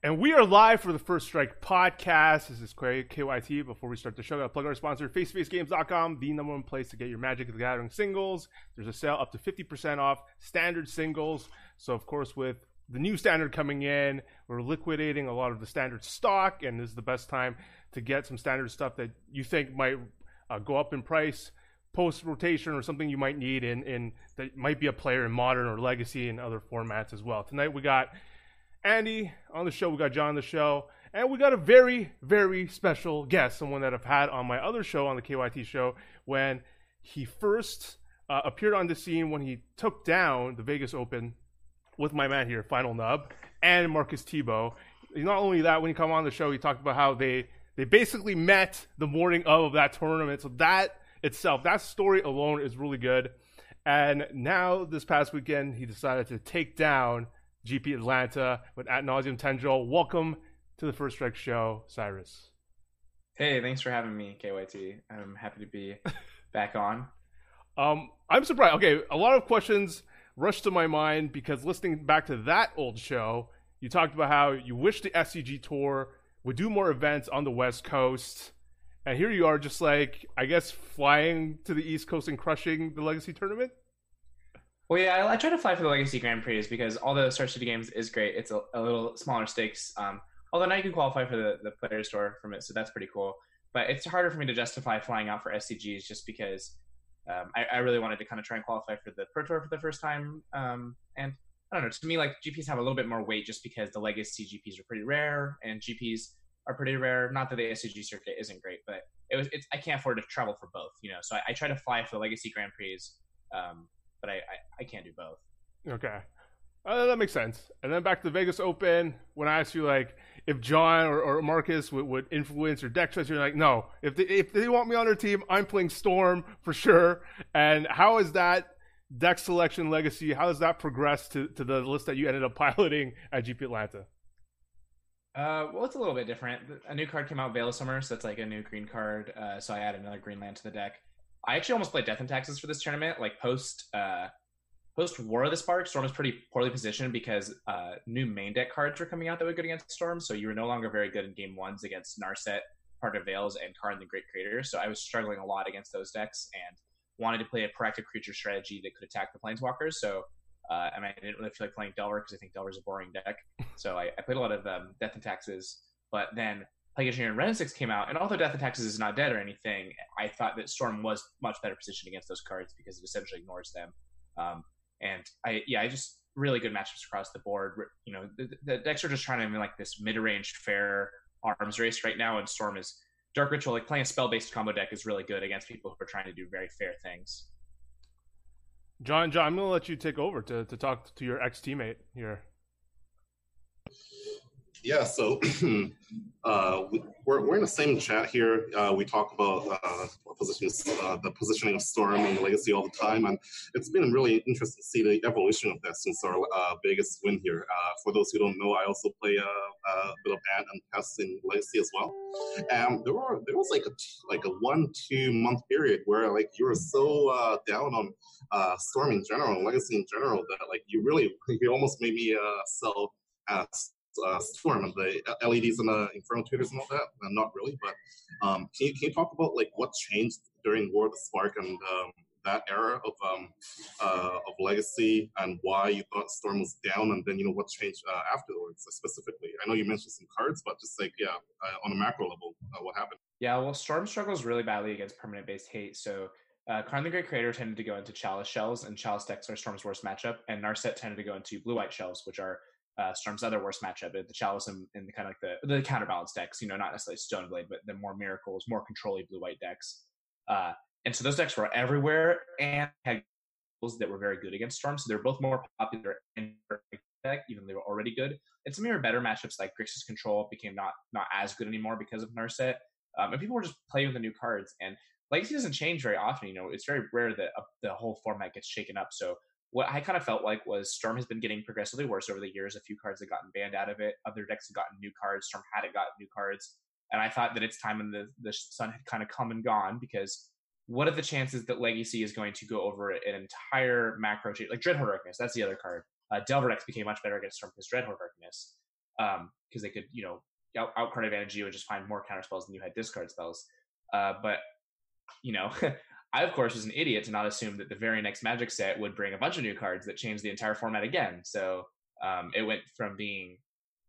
And we are live for the First Strike podcast. This is KYT. Before we start the show, I gotta plug our sponsor, FaceToFaceGames.com, the number one place to get your Magic the Gathering singles. There's a sale up to 50% off standard singles. So, of course, with the new standard coming in, we're liquidating a lot of the standard stock, and this is the best time to get some standard stuff that you think might uh, go up in price post rotation or something you might need in, in that might be a player in modern or legacy and other formats as well. Tonight we got Andy on the show. We got John on the show. And we got a very, very special guest, someone that I've had on my other show, on the KYT show, when he first uh, appeared on the scene when he took down the Vegas Open with my man here, Final Nub, and Marcus Tebow. Not only that, when he come on the show, he talked about how they they basically met the morning of that tournament. So that itself, that story alone is really good. And now this past weekend, he decided to take down GP Atlanta with Ad Nauseam Tendril. Welcome to the First Strike Show, Cyrus. Hey, thanks for having me, KYT. I'm happy to be back on. Um, I'm surprised. Okay, a lot of questions rushed to my mind because listening back to that old show, you talked about how you wish the SCG Tour would do more events on the West Coast. And here you are, just like, I guess, flying to the East Coast and crushing the Legacy tournament? Well, yeah, I, I, try to fly for the Legacy Grand Prix because although Star City Games is great, it's a, a little smaller stakes. Um, although now you can qualify for the, the Players Tour from it, so that's pretty cool. But it's harder for me to justify flying out for SCGs just because um, I, I, really wanted to kind of try and qualify for the Pro Tour for the first time. Um, and I don't know, to me, like GPs have a little bit more weight just because the Legacy GPs are pretty rare and GPs are pretty rare. Not that the SCG circuit isn't great, but it was I can't afford to travel for both, you know. So I, I try to fly for the Legacy Grand Prix. Can't do both. Okay. Uh, that makes sense. And then back to the Vegas Open, when I asked you like if John or, or Marcus would, would influence your deck choice, you're like, no. If they, if they want me on their team, I'm playing Storm for sure. And how is that deck selection legacy? How does that progress to, to the list that you ended up piloting at GP Atlanta? Uh, well, it's a little bit different. A new card came out, Veil of Summer, so that's like a new green card. Uh, so I added another green land to the deck. I actually almost played Death and Taxes for this tournament. Like post uh, post War of the Spark, Storm was pretty poorly positioned because uh, new main deck cards were coming out that were good against Storm. So you were no longer very good in game ones against Narset, Parter of Veils, and Karn the Great Creator. So I was struggling a lot against those decks and wanted to play a proactive creature strategy that could attack the Planeswalkers. So uh, I mean, I didn't really feel like playing Delver because I think Delver's a boring deck. So I, I played a lot of um, Death and Taxes, but then Plague Engineer and Wrenn and Six came out, and although Death and Taxes is not dead or anything, I thought that Storm was much better positioned against those cards because it essentially ignores them. Um, and I, yeah, I just really good matchups across the board. You know, the, the decks are just trying to be like this mid-range fair arms race right now, and Storm is Dark Ritual. Like playing a spell-based combo deck is really good against people who are trying to do very fair things. John, John, I'm to let you take over to, to talk to your ex teammate here. Yeah, so uh, we're, we're in the same chat here. Uh, we talk about uh, positions, uh, the positioning of Storm and Legacy all the time, and it's been really interesting to see the evolution of that since our uh, biggest win here. Uh, for those who don't know, I also play a, a bit of Ant and Pest in Legacy as well. And there were there was like a like a one two month period where like you were so down on Storm in general, Legacy in general, that like you really you almost made me sell as uh, Storm and the LEDs and the Infernal Tutors and all that? Uh, not really, but um, can, you, can you talk about like what changed during War of the Spark and um, that era of um, uh, of Legacy and why you thought Storm was down, and then you know what changed uh, afterwards specifically? I know you mentioned some cards, but just like yeah, uh, on a macro level, uh, what happened? Yeah, well, Storm struggles really badly against permanent based hate, so. Uh, Karn the Great Creator tended to go into Chalice shells, and Chalice decks are Storm's worst matchup. And Narset tended to go into Blue White shells, which are uh, Storm's other worst matchup, the Chalice and, and the kind of like the the counterbalance decks. You know, not necessarily Stoneblade, but the more miracles, more controlly blue white decks. Uh, and so those decks were everywhere and had that were very good against Storm. So they're both more popular in deck, even though they were already good. And some of your better matchups like Grixis Control became not not as good anymore because of Narset. Um, and people were just playing with the new cards. And Legacy doesn't change very often. You know, it's very rare that uh, the whole format gets shaken up. So what I kind of felt like was Storm has been getting progressively worse over the years. A few cards have gotten banned out of it. Other decks have gotten new cards. Storm hadn't gotten new cards. And I thought that it's time when the, the sun had kind of come and gone because what are the chances that Legacy is going to go over an entire macro change? Like Dreadhorde Arcanist, that's the other card. Uh, Delver decks became much better against Storm because Dreadhorde Arcanist. because um, they could, you know, out card advantage you and just find more counter spells than you had discard spells. Uh, but you know, I of course was an idiot to not assume that the very next Magic set would bring a bunch of new cards that changed the entire format again. So um, it went from being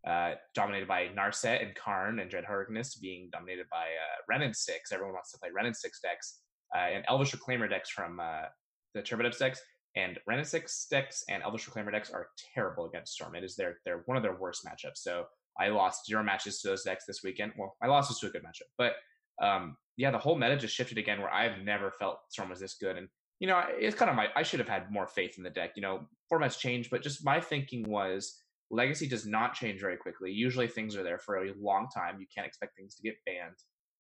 uh, dominated by Narset and Karn and Dreadhorde Arcanist to being dominated by uh, Wrenn and Six. Everyone wants to play Wrenn and Six decks uh, and Elvish Reclaimer decks from uh, the Turbo decks. And Wrenn and Six decks and Elvish Reclaimer decks are terrible against Storm. It is their they're one of their worst matchups. So I lost zero matches to those decks this weekend. Well, I lost was to a good matchup, but um, yeah, the whole meta just shifted again where I've never felt Storm was this good. And, you know, it's kind of my, I should have had more faith in the deck. You know, formats change, but just my thinking was Legacy does not change very quickly. Usually things are there for a long time. You can't expect things to get banned.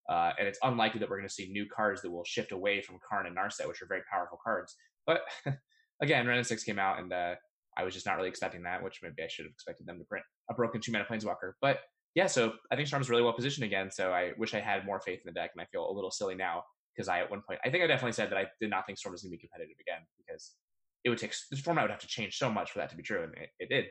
Uh, and it's unlikely that we're going to see new cards that will shift away from Karn and Narset, which are very powerful cards. But again, and 6 came out, and uh, I was just not really expecting that, which maybe I should have expected them to print a broken two mana Planeswalker. But yeah, so I think Storm's really well positioned again. So I wish I had more faith in the deck, and I feel a little silly now because I at one point I think I definitely said that I did not think Storm was going to be competitive again because it would take the format would have to change so much for that to be true, and it, it did.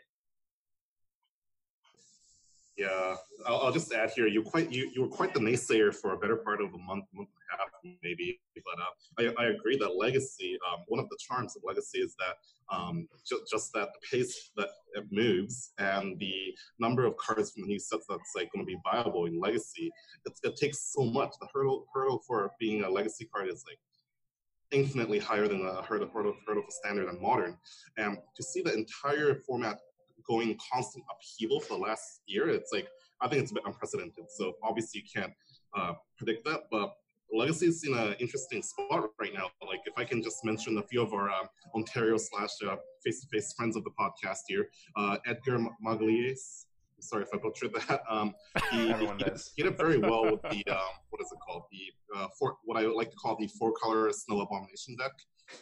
Yeah, I'll, I'll, just add here. You quite you, you were quite the naysayer for a better part of a month, month and a half, maybe. But uh, I, I agree that Legacy. Um, one of the charms of Legacy is that um, ju- just that the pace that it moves and the number of cards from the new sets that's like going to be viable in Legacy. It, it takes so much. The hurdle hurdle for being a Legacy card is like infinitely higher than the hurdle, hurdle, hurdle for standard and modern. And to see the entire format going constant upheaval for the last year. It's like I think it's a bit unprecedented. So obviously you can't uh, predict that, but Legacy is in an interesting spot right now. Like if I can just mention a few of our um, Ontario slash uh, face-to-face friends of the podcast here, uh, Edgar Magalhaes. Sorry if I butchered that. Um, he, he, he, did very well with the um, what is it called? The uh, four, what I like to call the four-color Snow Abomination deck.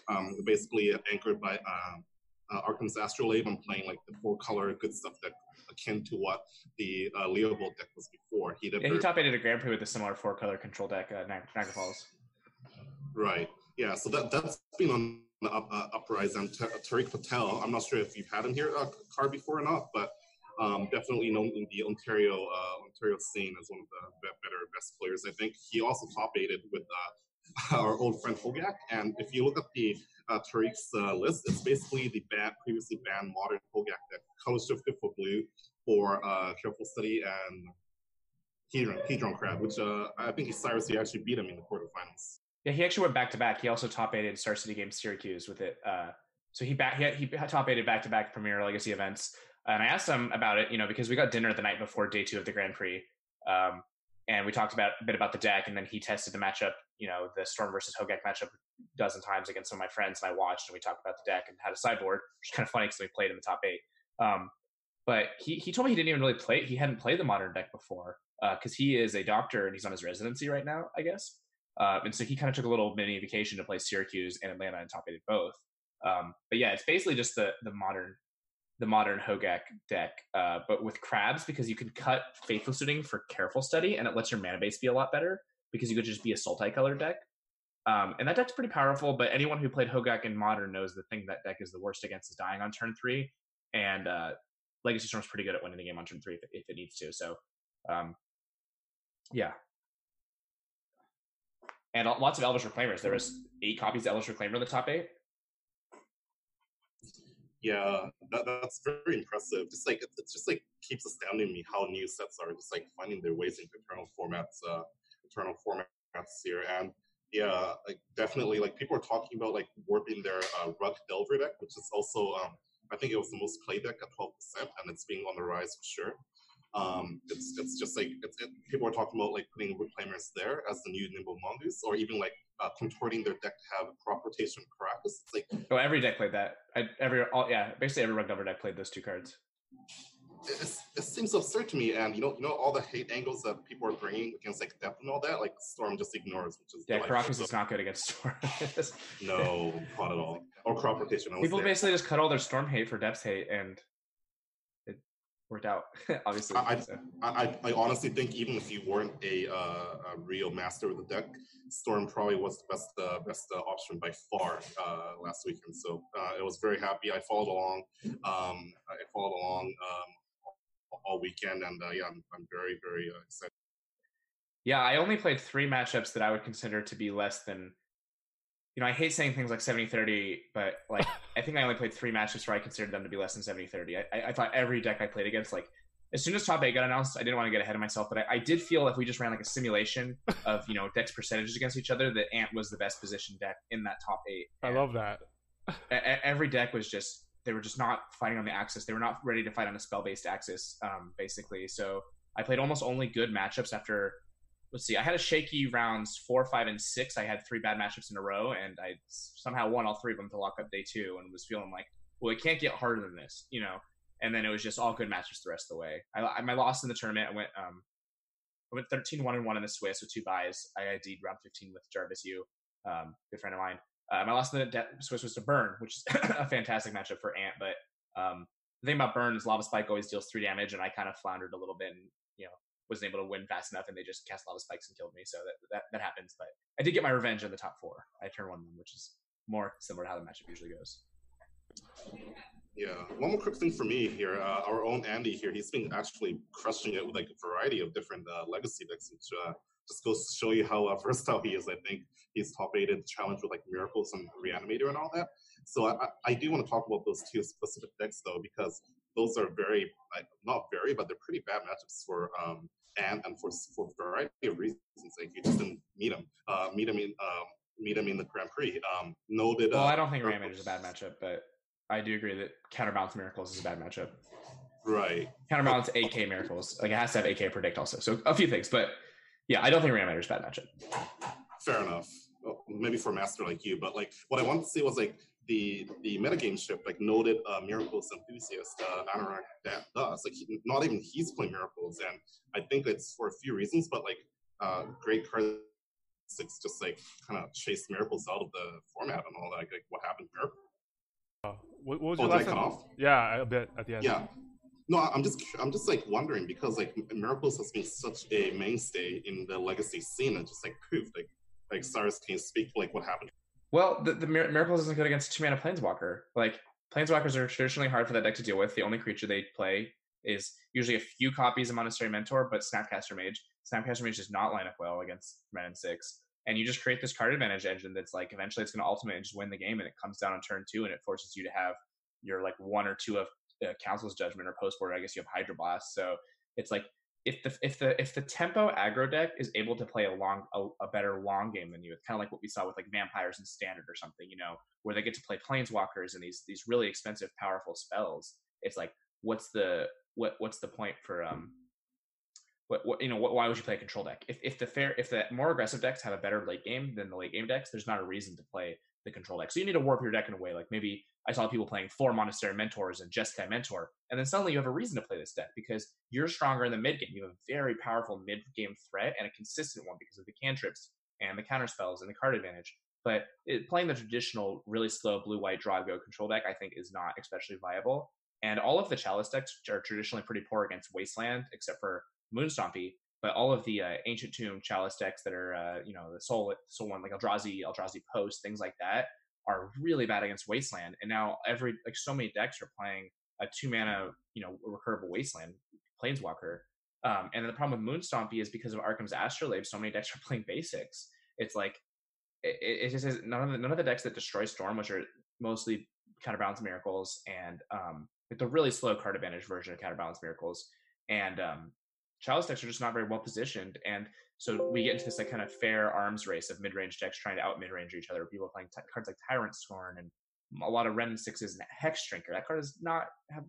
Um, basically anchored by um, uh, Arcum's Astrolabe, I'm playing like the four color good stuff that akin to what the uh, Leovold deck was before. He did yeah, he top eight at a Grand Prix with a similar four color control deck, uh, Niagara Falls. Right. Yeah. So that that's been on the up, uh, uprise. And Tariq Patel. I'm not sure if you've had him here uh, card before or not, but um, definitely known in the Ontario uh, Ontario scene as one of the better best players. I think he also top eighted with uh, our old friend Hogak. And if you look at the uh, Tariq's uh, list. It's basically the banned, previously banned modern Hogak deck, color shifted for blue for uh, Careful Study and Hedron, Hedron Crab, which uh, I think Cyrus, he actually beat him in the quarterfinals. Yeah, he actually went back to back. He also top aided Star City Games Syracuse with it. Uh, so he back he, he top aided back to back Premier Legacy events. And I asked him about it, you know, because we got dinner the night before day two of the Grand Prix. Um, and we talked about a bit about the deck, and then he tested the matchup, you know, the Storm versus Hogak matchup a dozen times against some of my friends, and I watched and we talked about the deck and had a sideboard, which is kind of funny because we played in the top eight. Um, but he he told me he didn't even really play. He hadn't played the modern deck before because uh, he is a doctor and he's on his residency right now, I guess. Uh, and so he kind of took a little mini vacation to play Syracuse and Atlanta and top eight both. Um, but yeah, it's basically just the the modern the modern Hogak deck, uh, but with crabs because you can cut Faithless Looting for Careful Study, and it lets your mana base be a lot better because you could just be a Sultai color deck. Um, and that deck's pretty powerful, but anyone who played Hogak in Modern knows the thing that deck is the worst against is dying on turn three, and uh, Legacy Storm's pretty good at winning the game on turn three if, if it needs to. So, um, yeah. And lots of Elvish Reclaimers. There was eight copies of Elvish Reclaimer in the top eight. Yeah, that, that's very impressive. Just like it's just like keeps astounding me how new sets are just like finding their ways into internal formats, uh, eternal formats here. And yeah, like definitely like people are talking about like warping their uh, Rug Delver deck, which is also um, I think it was the most played deck at twelve percent, and it's being on the rise for sure. Um, it's it's just like it's, it, people are talking about like putting reclaimers there as the new nimble mongoose, or even like uh, contorting their deck to have crop rotation Karakas. It's like oh, every deck played that. I, every all, yeah, basically every rug deck played those two cards. It, it seems absurd to me, and you know, you know all the hate angles that people are bringing against like depth and all that. Like Storm just ignores, which is yeah, Karakas is not good against Storm. no, not at all. Or crop rotation. People basically just cut all their Storm hate for depth hate, and worked out. obviously, I, so. I, I, honestly think even if you weren't a, uh, a, real master of the deck, Storm probably was the best uh, best uh, option by far uh, last weekend. So uh, I was very happy. I followed along. Um, I followed along um, all weekend, and uh, yeah, I'm, I'm very very excited. Yeah, I only played three matchups that I would consider to be less than. You know, I hate saying things like 70 30, but like, I think I only played three matches where I considered them to be less than 70 30. I, I thought every deck I played against, like, as soon as top eight got announced, I didn't want to get ahead of myself, but I, I, did feel if we just ran like a simulation of you know decks percentages against each other, that Ant was the best positioned deck in that top eight. I love that. every deck was just they were just not fighting on the axis. They were not ready to fight on a spell based axis, um, basically. So I played almost only good matchups after. Let's see, I had a shaky rounds four, five, and six. I had three bad matchups in a row, and I somehow won all three of them to lock up day two, and was feeling like, well, it can't get harder than this, you know and then it was just all good matches the rest of the way. I, I my loss in the tournament, I went um, I went 13 1 and 1 in the Swiss with two buys. I ID'd round 15 with Jarvis Yu, um, good friend of mine. Uh, my loss in the de- Swiss was to Burn, which is a fantastic matchup for Ant. But um, the thing about Burn is Lava Spike always deals three damage, and I kind of floundered a little bit and, wasn't able to win fast enough, and they just cast a lot of Spikes and killed me. So that, that, that happens. But I did get my revenge in the top four. I turned one, of them which is more similar to how the matchup usually goes. Yeah, one more quick thing for me here. Uh, our own Andy here, he's been actually crushing it with like a variety of different uh, legacy decks, which uh, just goes to show you how uh, versatile he is. I think he's top eighted the challenge with like Miracles and Reanimator and all that. So I, I do want to talk about those two specific decks though, because those are very, like, not very, but they're pretty bad matchups for um and and for for a variety of reasons. Like you just didn't meet him, uh, meet him in um, meet him in the Grand Prix. Um, noted. Well, I don't think Reanimator is a bad matchup, but I do agree that counterbalance miracles is a bad matchup. Right. Counterbalance AK miracles. Like it has to have AK predict also. So a few things, but yeah, I don't think Reanimator is a bad matchup. Fair enough. Well, maybe for a master like you, but like what I wanted to say was like the the metagame shift, like noted uh, miracles enthusiast uh, Anorak that does. Like he, not even he's playing miracles, and I think it's for a few reasons, but like uh, great cards just like kind of chase miracles out of the format and all that. Like, like what happened miracles what, what was oh, your last off? Yeah, a bit at the end. Yeah. No, I'm just I'm just like wondering because like Miracles has been such a mainstay in the legacy scene and just like poof like like Cyrus can speak like what happened. Well, the, the Miracles isn't good against two mana Planeswalker. Like Planeswalkers are traditionally hard for that deck to deal with. The only creature they play is usually a few copies of Monastery Mentor, but Snapcaster Mage. Snapcaster Mage does not line up well against Wrenn and Six and you just create this card advantage engine that's like eventually it's going to ultimate and just win the game and it comes down on turn two and it forces you to have your like one or two of uh, council's judgment or post board i guess you have hydroblast so it's like if the if the if the tempo aggro deck is able to play a long a, a better long game than you it's kind of like what we saw with like vampires in standard or something you know where they get to play planeswalkers and these these really expensive powerful spells. It's like what's the what what's the point for um what, what you know what, why would you play a control deck? If, if the fair if the more aggressive decks have a better late game than the late game decks there's not a reason to play the control deck. So you need to warp your deck in a way like maybe i saw people playing four monastery mentors and just jeskai mentor and then suddenly you have a reason to play this deck because you're stronger in the mid game. You have a very powerful mid game threat and a consistent one because of the cantrips and the counter spells and the card advantage. But it, playing the traditional really slow blue white draw go control deck i think is not especially viable. And all of the chalice decks are traditionally pretty poor against wasteland except for Moonstompy, but all of the uh, ancient tomb chalice decks that are uh, you know the soul soul one like Eldrazi, Eldrazi Post, things like that are really bad against Wasteland. And now every like so many decks are playing a two mana you know recurable Wasteland Planeswalker. Um, and the problem with Moonstompy is because of Arcum's Astrolabe, so many decks are playing basics. It's like it, it just is none of the none of the decks that destroy Storm, which are mostly counterbalance miracles and um, like the really slow card advantage version of counterbalance miracles and um, Chalice decks are just not very well positioned, and so we get into this like kind of fair arms race of mid range decks trying to out mid range each other. People playing t- cards like Tyrant Scorn and a lot of Wrenn sixes and Hex Drinker. That card does not have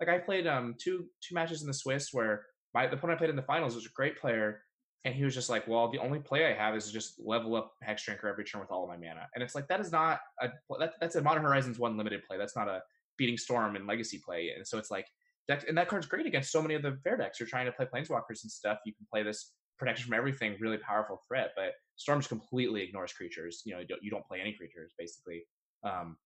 like I played um two two matches in the Swiss where my the opponent I played in the finals was a great player, and he was just like, well, the only play I have is just level up Hex Drinker every turn with all of my mana, and it's like that is not a that, that's a Modern Horizons one limited play. That's not a beating Storm and Legacy play, and so it's like and that card's great against so many of the fair decks. You're trying to play planeswalkers and stuff. You can play this protection from everything, really powerful threat. But Storm just completely ignores creatures. You know, you don't, you don't play any creatures basically. Um,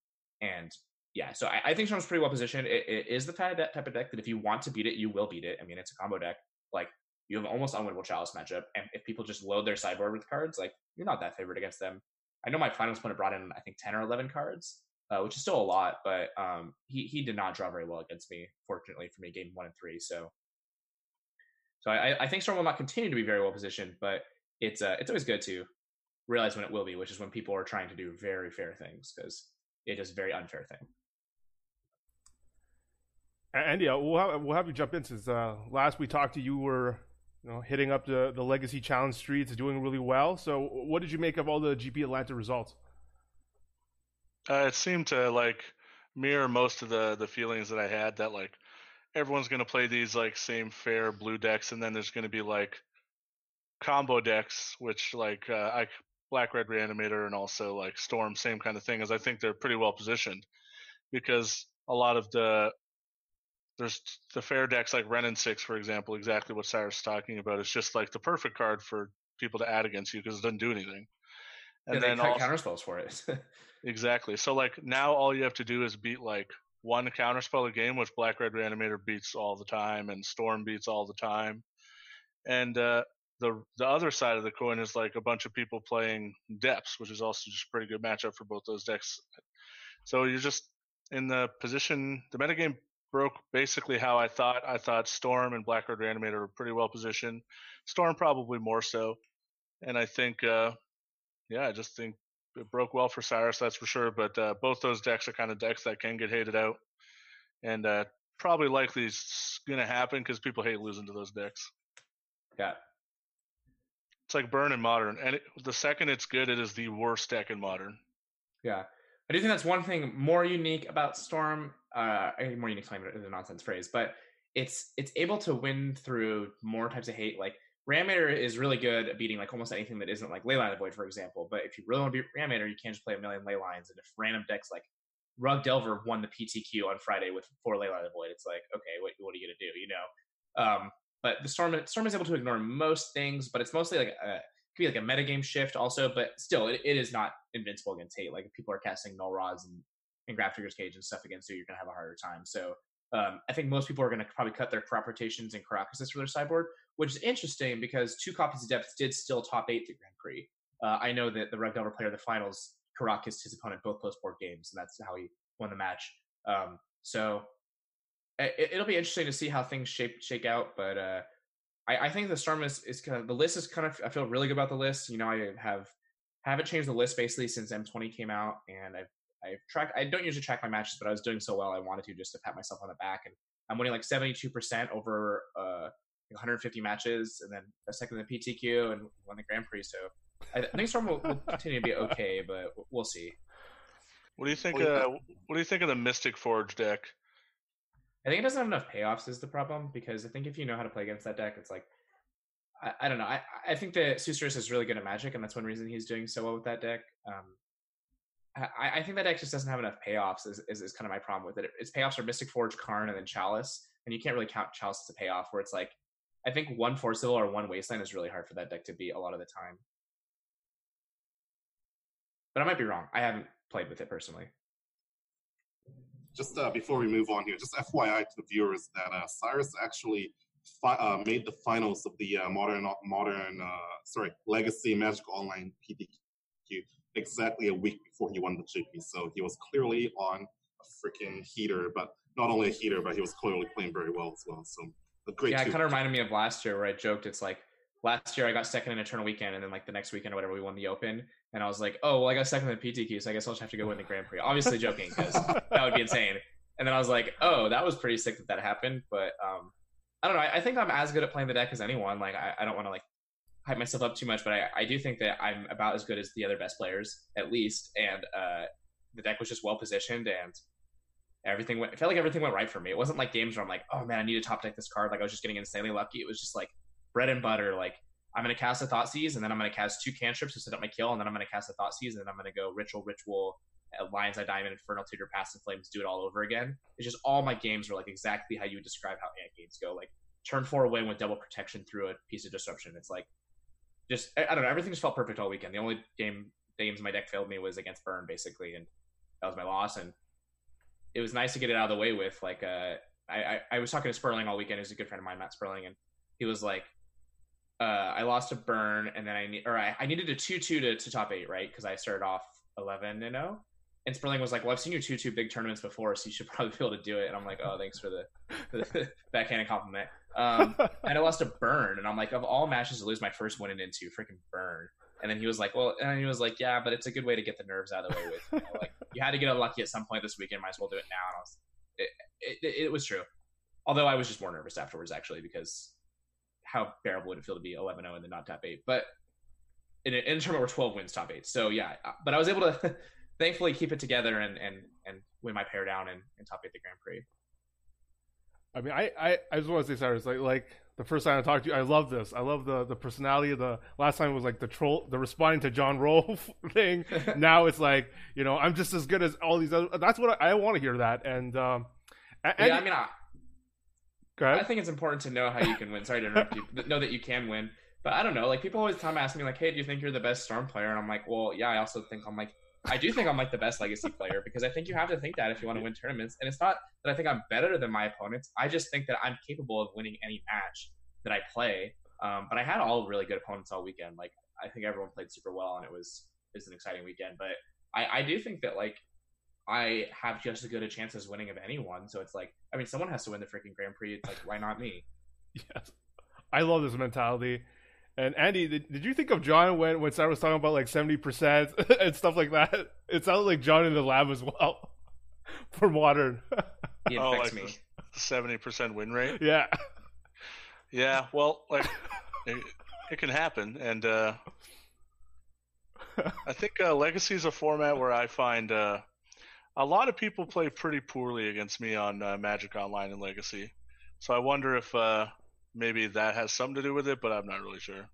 and yeah, so I, I, think Storm's pretty well positioned. It, it is the type of deck that if you want to beat it, you will beat it. I mean, it's a combo deck. Like you have almost unwinnable Chalice matchup, and if people just load their sideboard with cards, like you're not that favored against them. I know my finals opponent brought in I think ten or eleven cards, uh, which is still a lot, but um, he he did not draw very well against me. Fortunately for me, game one and three. So So I, I think Storm will not continue to be very well positioned, but it's uh, it's always good to realize when it will be, which is when people are trying to do very fair things because it is a very unfair thing. And yeah, we'll have, we'll have you jump in since uh, last we talked to you, were you know hitting up the the Legacy Challenge streets, doing really well. So, what did you make of all the GP Atlanta results? Uh, it seemed to like mirror most of the the feelings that I had that like everyone's going to play these like same fair blue decks, and then there's going to be like combo decks, which like uh, I Black Red Reanimator and also like Storm, same kind of thing. As I think they're pretty well positioned because a lot of the there's the fair decks like Wrenn and Six, for example, exactly what Cyrus is talking about. It's just like the perfect card for people to add against you because it doesn't do anything. And then cut also, counter spells for it. exactly. So like now all you have to do is beat like one counter spell a game, which Black Red Reanimator beats all the time, and Storm beats all the time. And uh, the the other side of the coin is like a bunch of people playing depths, which is also just a pretty good matchup for both those decks. So you're just in the position. The metagame broke basically how I thought. I thought Storm and Black Red Reanimator were pretty well positioned. Storm probably more so, and I think, uh, yeah, I just think it broke well for Cyrus, that's for sure. But uh, both those decks are kind of decks that can get hated out, and uh, probably likely is going to happen because people hate losing to those decks. Yeah. It's like Burn in Modern, and it, the second it's good, it is the worst deck in Modern. Yeah. I do think that's one thing more unique about Storm. Uh, more unique is a nonsense phrase, but it's it's able to win through more types of hate. Like Reanimator is really good at beating like almost anything that isn't like Leyline of Void, for example. But if you really want to beat Reanimator, you can't just play a million ley lines. And if random decks like Rug Delver won the PTQ on Friday with four Leyline of Void, it's like, okay, what, what are you gonna do? You know. Um, but the storm storm is able to ignore most things, but it's mostly like a, it could be like a metagame shift also, but still it, it is not invincible against hate. Like if people are casting null rods and, and Grafdigger's Cage and stuff against you, you're gonna have a harder time. So um, I think most people are going to probably cut their crop rotations and Karakas for their sideboard, which is interesting because two copies of Depth did still top eight the Grand Prix. Uh, I know that the Red Delver player of the finals, Karakas, his opponent both post board games, and that's how he won the match. Um, so it, will be interesting to see how things shape shake out. But uh, I, I, think the Storm is, is kind of the list is kind of I feel really good about the list. You know, I have haven't changed the list basically since M20 came out, and I've I've. I don't usually track my matches, but I was doing so well, I wanted to just to pat myself on the back. And I'm winning like 72% over uh, 150 matches, and then a second in the PTQ and won the Grand Prix. So I, I think Storm will, will, continue to be okay, but we'll see. What do you think? Uh, what do you think of the Mystic Forge deck? I think it doesn't have enough payoffs is the problem because I think if you know how to play against that deck, it's like I, I don't know. I, I think that Susurrus is really good at Magic, and that's one reason he's doing so well with that deck. Um, I, I think that deck just doesn't have enough payoffs. Is, is, is kind of my problem with it. Its payoffs are Mystic Forge, Karn, and then Chalice, and you can't really count Chalice as a payoff. Where it's like, I think one Forcible or one Wasteland is really hard for that deck to beat a lot of the time. But I might be wrong. I haven't played with it personally just uh, before we move on here, just FYI to the viewers that uh, Cyrus actually fi- uh, made the finals of the uh, modern modern uh, sorry legacy Magic Online PTQ exactly a week before he won the GP. So he was clearly on a freaking heater, but not only a heater, but he was clearly playing very well as well. So great. Yeah, it kind of reminded me of last year where I joked. It's like last year I got second in Eternal Weekend, and then like the next weekend or whatever, we won the Open, and I was like, oh well, I got second in the PTQ, so I guess I'll just have to go win the Grand Prix. Obviously joking because that would be insane. And then I was like, oh, that was pretty sick that that happened. But um, I don't know. I, I, think I'm as good at playing the deck as anyone. Like I, I don't want to like hype myself up too much, but I, I do think that I'm about as good as the other best players at least. And uh, the deck was just well positioned and everything went. It felt like everything went right for me. It wasn't like games where I'm like, oh man, I need to top deck this card. Like I was just getting insanely lucky. It was just like bread and butter. Like I'm to cast a Thoughtseize, and then I'm going to cast two cantrips to set up my kill, and then I'm going to cast a Thought Thoughtseize, and then I'm going to go Ritual, Ritual, uh, Lion's Eye Diamond, Infernal Tutor, Past in Flames, do it all over again. It's just all my games are like exactly how you would describe how Ant games go. Like turn four away with double protection through a piece of disruption. It's like just I, I don't know. Everything just felt perfect all weekend. The only game games my deck failed me was against Burn basically, and that was my loss. And it was nice to get it out of the way with like uh I, I, I was talking to Sperling all weekend. He's a good friend of mine, Matt Sperling, and he was like, uh, I lost a burn, and then I need, or I, I needed a two two to, to top eight, right? Because I started off eleven and zero, oh. and Sperling was like, "Well, I've seen you two two big tournaments before, so you should probably be able to do it." And I'm like, "Oh, thanks for the, the backhanded compliment." Um, and I lost to Burn, and I'm like, of all matches to lose my first win and into, freaking Burn. And then he was like, "Well," and he was like, "Yeah, but it's a good way to get the nerves out of the way with. You know, like you had to get unlucky at some point this weekend. Might as well do it now." And I was, it, it, it was true. Although I was just more nervous afterwards, actually, because how bearable would it feel to be 11-0 and then not top eight? But in a, in a tournament where 12 wins top eight. So yeah, uh, but I was able to thankfully keep it together and and and win my pair down and, and top eight the Grand Prix. I mean, I, I, I just want to say, Cyrus, like, like the first time I talked to you, I love this. I love the, the personality of the last time it was like the troll, the responding to John Rolfe thing. now it's like, you know, I'm just as good as all these other. That's what I, I want to hear that. And, um, and, yeah, I mean, I, I think it's important to know how you can win. Sorry to interrupt you. Know that you can win. But I don't know. Like people always time ask me like, "Hey, do you think you're the best Storm player?" And I'm like, "Well, yeah." I also think I'm like, I do think I'm like the best Legacy player because I think you have to think that if you want to win tournaments. And it's not that I think I'm better than my opponents. I just think that I'm capable of winning any match that I play. Um, but I had all really good opponents all weekend. Like I think everyone played super well, and it was was an exciting weekend. But I, I do think that like I have just as good a chance as winning of anyone. So it's like, I mean, someone has to win the freaking Grand Prix. It's like, why not me? Yes, I love this mentality. And Andy, did, did you think of John when when Sarah was talking about like seventy percent and stuff like that? It sounded like John in the lab as well for modern. He oh, like me. Seventy percent win rate. Yeah. Yeah. Well, like it, it can happen, and uh, I think uh, Legacy is a format where I find uh, a lot of people play pretty poorly against me on uh, Magic Online and Legacy. So I wonder if uh, maybe that has something to do with it, but I'm not really sure.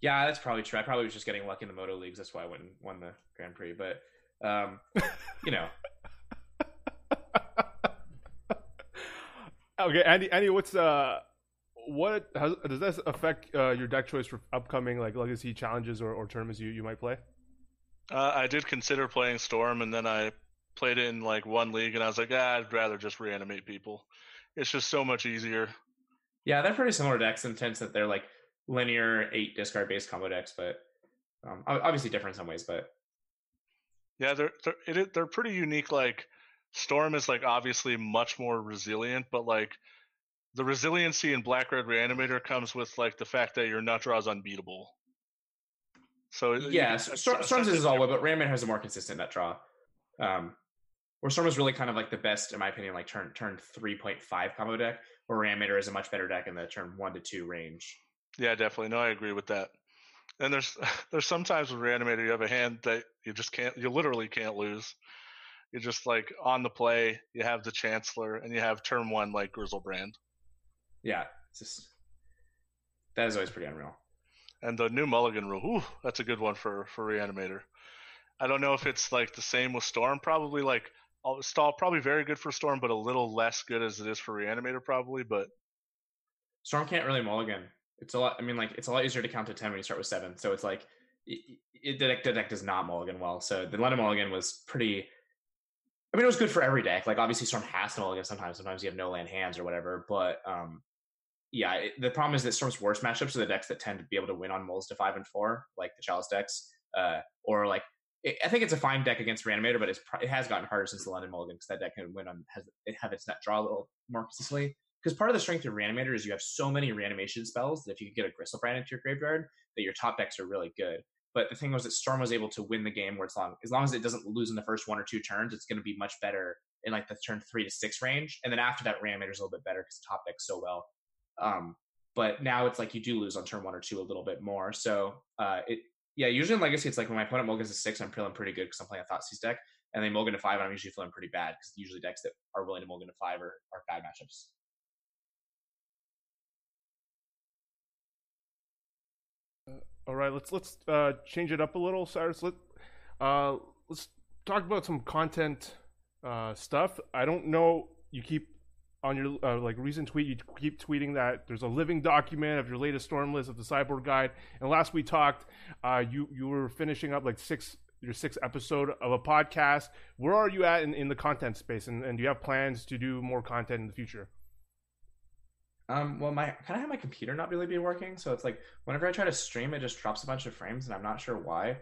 Yeah, that's probably true. I probably was just getting lucky in the Moto leagues. That's why I went and won the Grand Prix. But um, you know. okay, Andy. Andy, what's uh, what how, does this affect uh, your deck choice for upcoming like legacy challenges or, or tournaments you, you might play? Uh, I did consider playing Storm, and then I played it in like one league, and I was like, ah, I'd rather just reanimate people. It's just so much easier. Yeah, they're pretty similar decks in the sense that they're like linear eight discard based combo decks, but um, obviously different in some ways. But yeah, they're they're it, they're pretty unique. Like Storm is like obviously much more resilient, but like the resiliency in Black Red Reanimator comes with like the fact that your nut draw is unbeatable. So yeah, Storms is all way, but Reanimator has a more consistent nut draw. Um, where Storm is really kind of like the best, in my opinion, like turn turn three point five combo deck, Reanimator is a much better deck in the turn one to two range. Yeah, definitely. No, I agree with that. And there's there's sometimes with Reanimator you have a hand that you just can't you literally can't lose. You're just like on the play, you have the Chancellor, and you have turn one like Griselbrand. Yeah, it's just that is always pretty unreal. And the new Mulligan rule, ooh, that's a good one for for Reanimator. I don't know if it's like the same with Storm. Probably like stall probably very good for Storm, but a little less good as it is for Reanimator probably. But Storm can't really mulligan. It's a lot. I mean, like it's a lot easier to count to ten when you start with seven. So it's like it, it, the, deck, the deck does not mulligan well. So the London mulligan was pretty. I mean, it was good for every deck. Like obviously, Storm has to mulligan sometimes. Sometimes you have no land hands or whatever. But um, yeah, it, the problem is that Storm's worst matchups are the decks that tend to be able to win on mulls to five and four, like the Chalice decks, uh, or like I think it's a fine deck against Reanimator, but it has gotten harder since the London Mulligan because that deck can win on has it have its net draw a little more consistently. Because part of the strength of Reanimator is you have so many reanimation spells that if you get a Griselbrand into your graveyard, that your top decks are really good. But the thing was that Storm was able to win the game where it's long as long as it doesn't lose in the first one or two turns, it's going to be much better in like the turn three to six range. And then after that, Reanimator is a little bit better because top deck's so well. Um, but now it's like you do lose on turn one or two a little bit more. So uh, it yeah, usually in Legacy, it's like when my opponent mulligans a six, I'm feeling pretty good because I'm playing a Thoughtseize deck, and they mulligan to five, and I'm usually feeling pretty bad because usually decks that are willing to mulligan to five are, are bad matchups. Uh, all right, let's let's uh, change it up a little, Cyrus. Let uh, let's talk about some content uh, stuff. I don't know. You keep on your uh, like recent tweet, you keep tweeting that there's a living document of your latest storm list of the Cyborg Guide. And last we talked, uh, you you were finishing up like six your sixth episode of a podcast. Where are you at in, in the content space, and, and do you have plans to do more content in the future? Um, well, my kind of have my computer not really be working, so it's like whenever I try to stream, it just drops a bunch of frames, and I'm not sure why.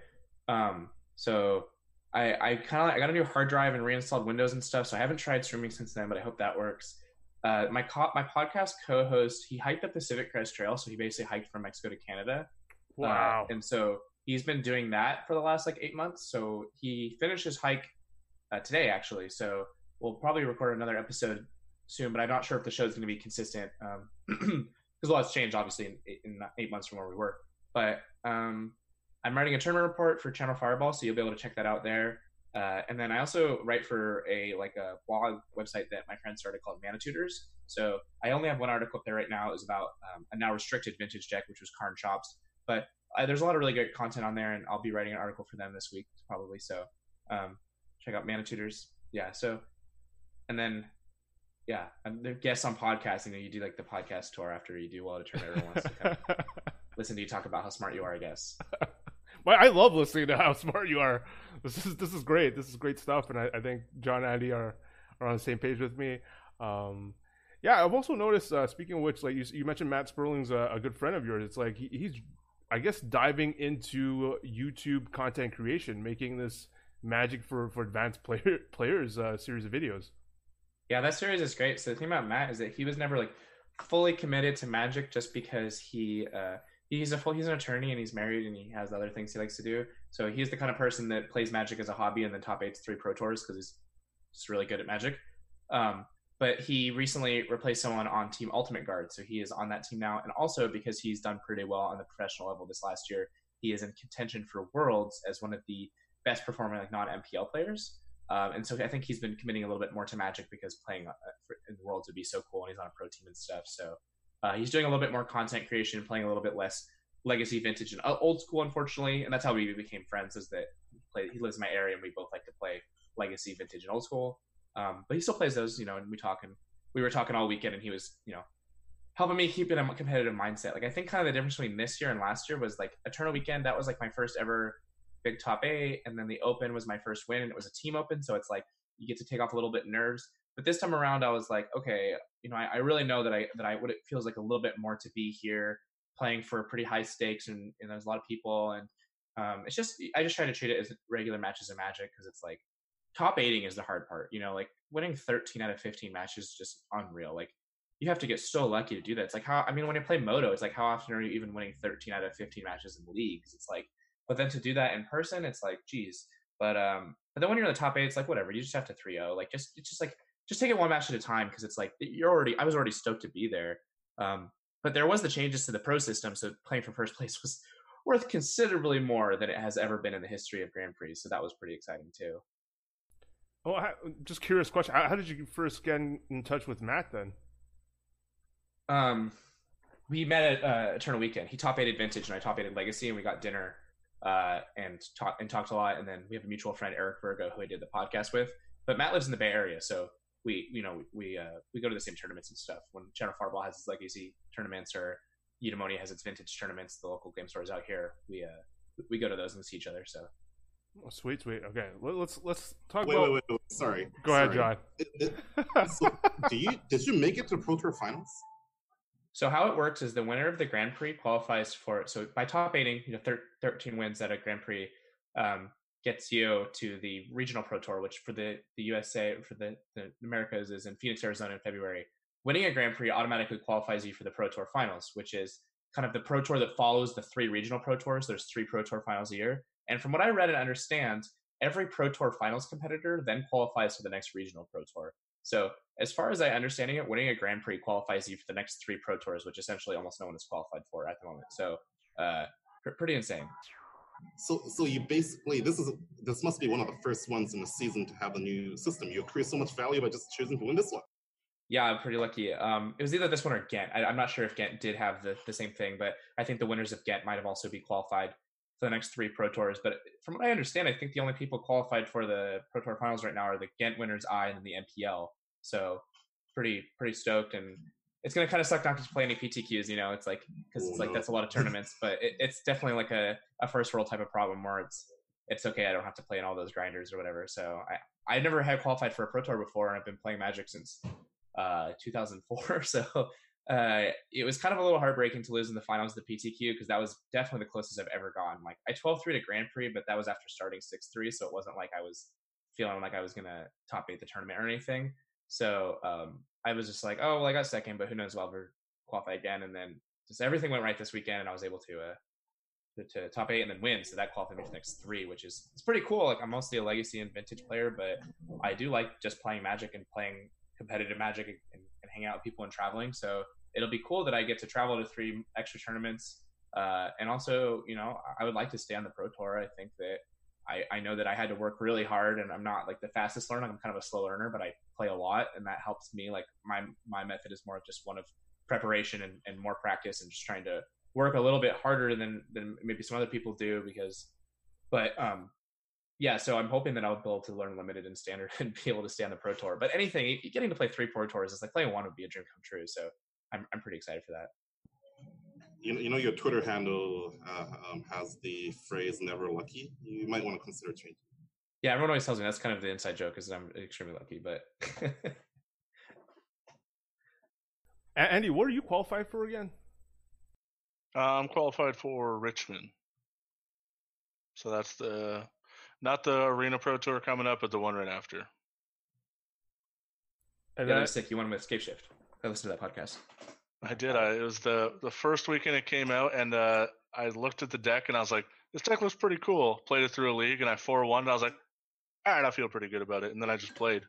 Um, so I I kind of I got a new hard drive and reinstalled Windows and stuff, so I haven't tried streaming since then, but I hope that works. Uh, my co- my podcast co-host he hiked the Pacific Crest Trail, so he basically hiked from Mexico to Canada. Wow. Uh, and so he's been doing that for the last like eight months. So he finished his hike uh, today, actually. So we'll probably record another episode soon, but I'm not sure if the show's going to be consistent because a lot's changed, obviously, in, in eight months from where we were. But um, I'm writing a tournament report for Channel Fireball, so you'll be able to check that out there. Uh, and then I also write for a like a blog website that my friend started called Mana Tutors. So I only have one article up there right now. Was about um, a now restricted vintage deck, which was Karn Chops. But uh, there's a lot of really great content on there, and I'll be writing an article for them this week probably. So um, check out Mana Tutors. Yeah. So and then yeah, and the guests on podcasting. You, know, you do like the podcast tour after you do well to turn everyone wants to come listen to you talk about how smart you are. I guess. I love listening to how smart you are. This is this is great. This is great stuff, and I, I think John and Andy are are on the same page with me. Um, yeah, I've also noticed. Uh, speaking of which, like you, you mentioned, Matt Sperling's a, a, good friend of yours. It's like he, he's, I guess, diving into YouTube content creation, making this Magic for for advanced player, players uh, series of videos. Yeah, that series is great. So the thing about Matt is that he was never like fully committed to Magic just because he uh, he's a full he's an attorney and he's married and he has other things he likes to do. So he's the kind of person that plays Magic as a hobby and then top eight to three Pro Tours because he's just really good at Magic. Um, but he recently replaced someone on Team Ultimate Guard, so he is on that team now. And also because he's done pretty well on the professional level this last year, he is in contention for Worlds as one of the best performing like non MPL players. Um, and so I think he's been committing a little bit more to Magic because playing uh, in Worlds would be so cool, and he's on a pro team and stuff. So uh, he's doing a little bit more content creation, playing a little bit less legacy, vintage, and old school, unfortunately. And that's how we became friends. Is that he, he lives in my area, and we both like to play legacy, vintage, and old school. Um, but he still plays those, you know. And we talk, and we were talking all weekend, and he was, you know, helping me keep in a competitive mindset. Like I think kind of the difference between this year and last year was like Eternal Weekend. That was like my first ever big top eight, and then the Open was my first win, and it was a team Open, so it's like you get to take off a little bit nerves. But this time around, I was like, okay, you know, I, I really know that I that I what it feels like a little bit more to be here playing for pretty high stakes, and, and there's a lot of people, and um, it's just I just try to treat it as regular matches of Magic because it's like top eighting is the hard part. You know, like winning 13 out of 15 matches is just unreal. Like you have to get so lucky to do that. It's like how I mean, when you play Moto, it's like how often are you even winning 13 out of 15 matches in the league? It's like but then to do that in person, it's like, geez. But um, but then when you're in the top eight, it's like whatever. You just have to 3-0. Like just it's just like just take it one match at a time because it's like you're already. I was already stoked to be there. Um, but there was the changes to the pro system, so playing for first place was worth considerably more than it has ever been in the history of Grand Prix. So that was pretty exciting too. Oh, just curious question. How, did you first get in touch with Matt then? Um, we met at uh, Eternal Weekend. He top eighted Vintage, and I top eighted Legacy, and we got dinner uh, and talk and talked a lot. And then we have a mutual friend, Eric Virgo, who I did the podcast with. But Matt lives in the Bay Area, so we you know we uh, we go to the same tournaments and stuff. When Channel Fireball has its legacy tournaments or Eudaimonia has its vintage tournaments, the local game stores out here, we uh we go to those and see each other. So. Oh, sweet, sweet. Okay, let's let's talk wait, about. Wait, wait, wait. Sorry. Go Sorry. ahead, John. It, it, so, do you did you make it to Pro Tour finals? So how it works is the winner of the Grand Prix qualifies for so by top eighting, you know, thir- thirteen wins at a Grand Prix um, gets you to the regional Pro Tour, which for the the USA for the, the Americas is in Phoenix, Arizona in February. Winning a Grand Prix automatically qualifies you for the Pro Tour finals, which is kind of the Pro Tour that follows the three regional Pro Tours. There's three Pro Tour finals a year, and from what I read and understand, every Pro Tour finals competitor then qualifies for the next regional Pro Tour. So as far as I understanding it, winning a Grand Prix qualifies you for the next three Pro Tours, which essentially almost no one is qualified for at the moment. So uh, pretty insane. So, so you basically this is this must be one of the first ones in the season to have a new system. You accrue so much value by just choosing to win this one. Yeah, I'm pretty lucky. Um, it was either this one or Ghent. I, am not sure if Ghent did have the, the same thing, but I think the winners of Ghent might have also be qualified for the next three Pro Tours. But from what I understand, I think the only people qualified for the Pro Tour finals right now are the Ghent winners I and the MPL. So pretty pretty stoked, and it's gonna kind of suck not to play any PTQs. You know, it's like because it's like that's a lot of tournaments, but it, it's definitely like a, a first world type of problem where it's it's okay. I don't have to play in all those grinders or whatever. So I I never had qualified for a pro tour before, and I've been playing Magic since uh 2004. So uh, it was kind of a little heartbreaking to lose in the finals of the PTQ because that was definitely the closest I've ever gone. Like I 12-3 to Grand Prix, but that was after starting 6-3, so it wasn't like I was feeling like I was gonna top eight the tournament or anything. So um, I was just like, oh well, I got second, but who knows? Well, I'll ever qualify again. And then just everything went right this weekend, and I was able to uh, to, to top eight and then win. So that qualified me for the next three, which is it's pretty cool. Like I'm mostly a legacy and vintage player, but I do like just playing Magic and playing competitive Magic and, and, and hang out with people and traveling. So it'll be cool that I get to travel to three extra tournaments. Uh, and also, you know, I would like to stay on the Pro Tour. I think that I, I know that I had to work really hard and I'm not like the fastest learner. I'm kind of a slow learner, but I play a lot and that helps me. Like my, my method is more of just one of preparation and, and more practice and just trying to work a little bit harder than than maybe some other people do because but um yeah so i'm hoping that i'll be able to learn limited and standard and be able to stay on the pro tour but anything getting to play three pro tours is like playing one would be a dream come true so i'm, I'm pretty excited for that you know, you know your twitter handle uh, um, has the phrase never lucky you might want to consider changing yeah everyone always tells me that's kind of the inside joke is i'm extremely lucky but andy what are you qualified for again uh, I'm qualified for Richmond. So that's the not the Arena Pro Tour coming up, but the one right after. And yeah, that was sick. You won with Scapeshift. I listened to that podcast. I did. I, it was the the first weekend it came out, and uh, I looked at the deck and I was like, "This deck looks pretty cool." Played it through a league, and I four one. I was like, "All right, I feel pretty good about it." And then I just played,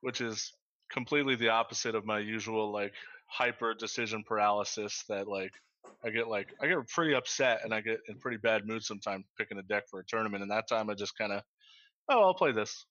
which is completely the opposite of my usual like hyper decision paralysis that like I get like I get pretty upset and I get in pretty bad mood sometimes picking a deck for a tournament. And that time I just kind of, oh, I'll play this.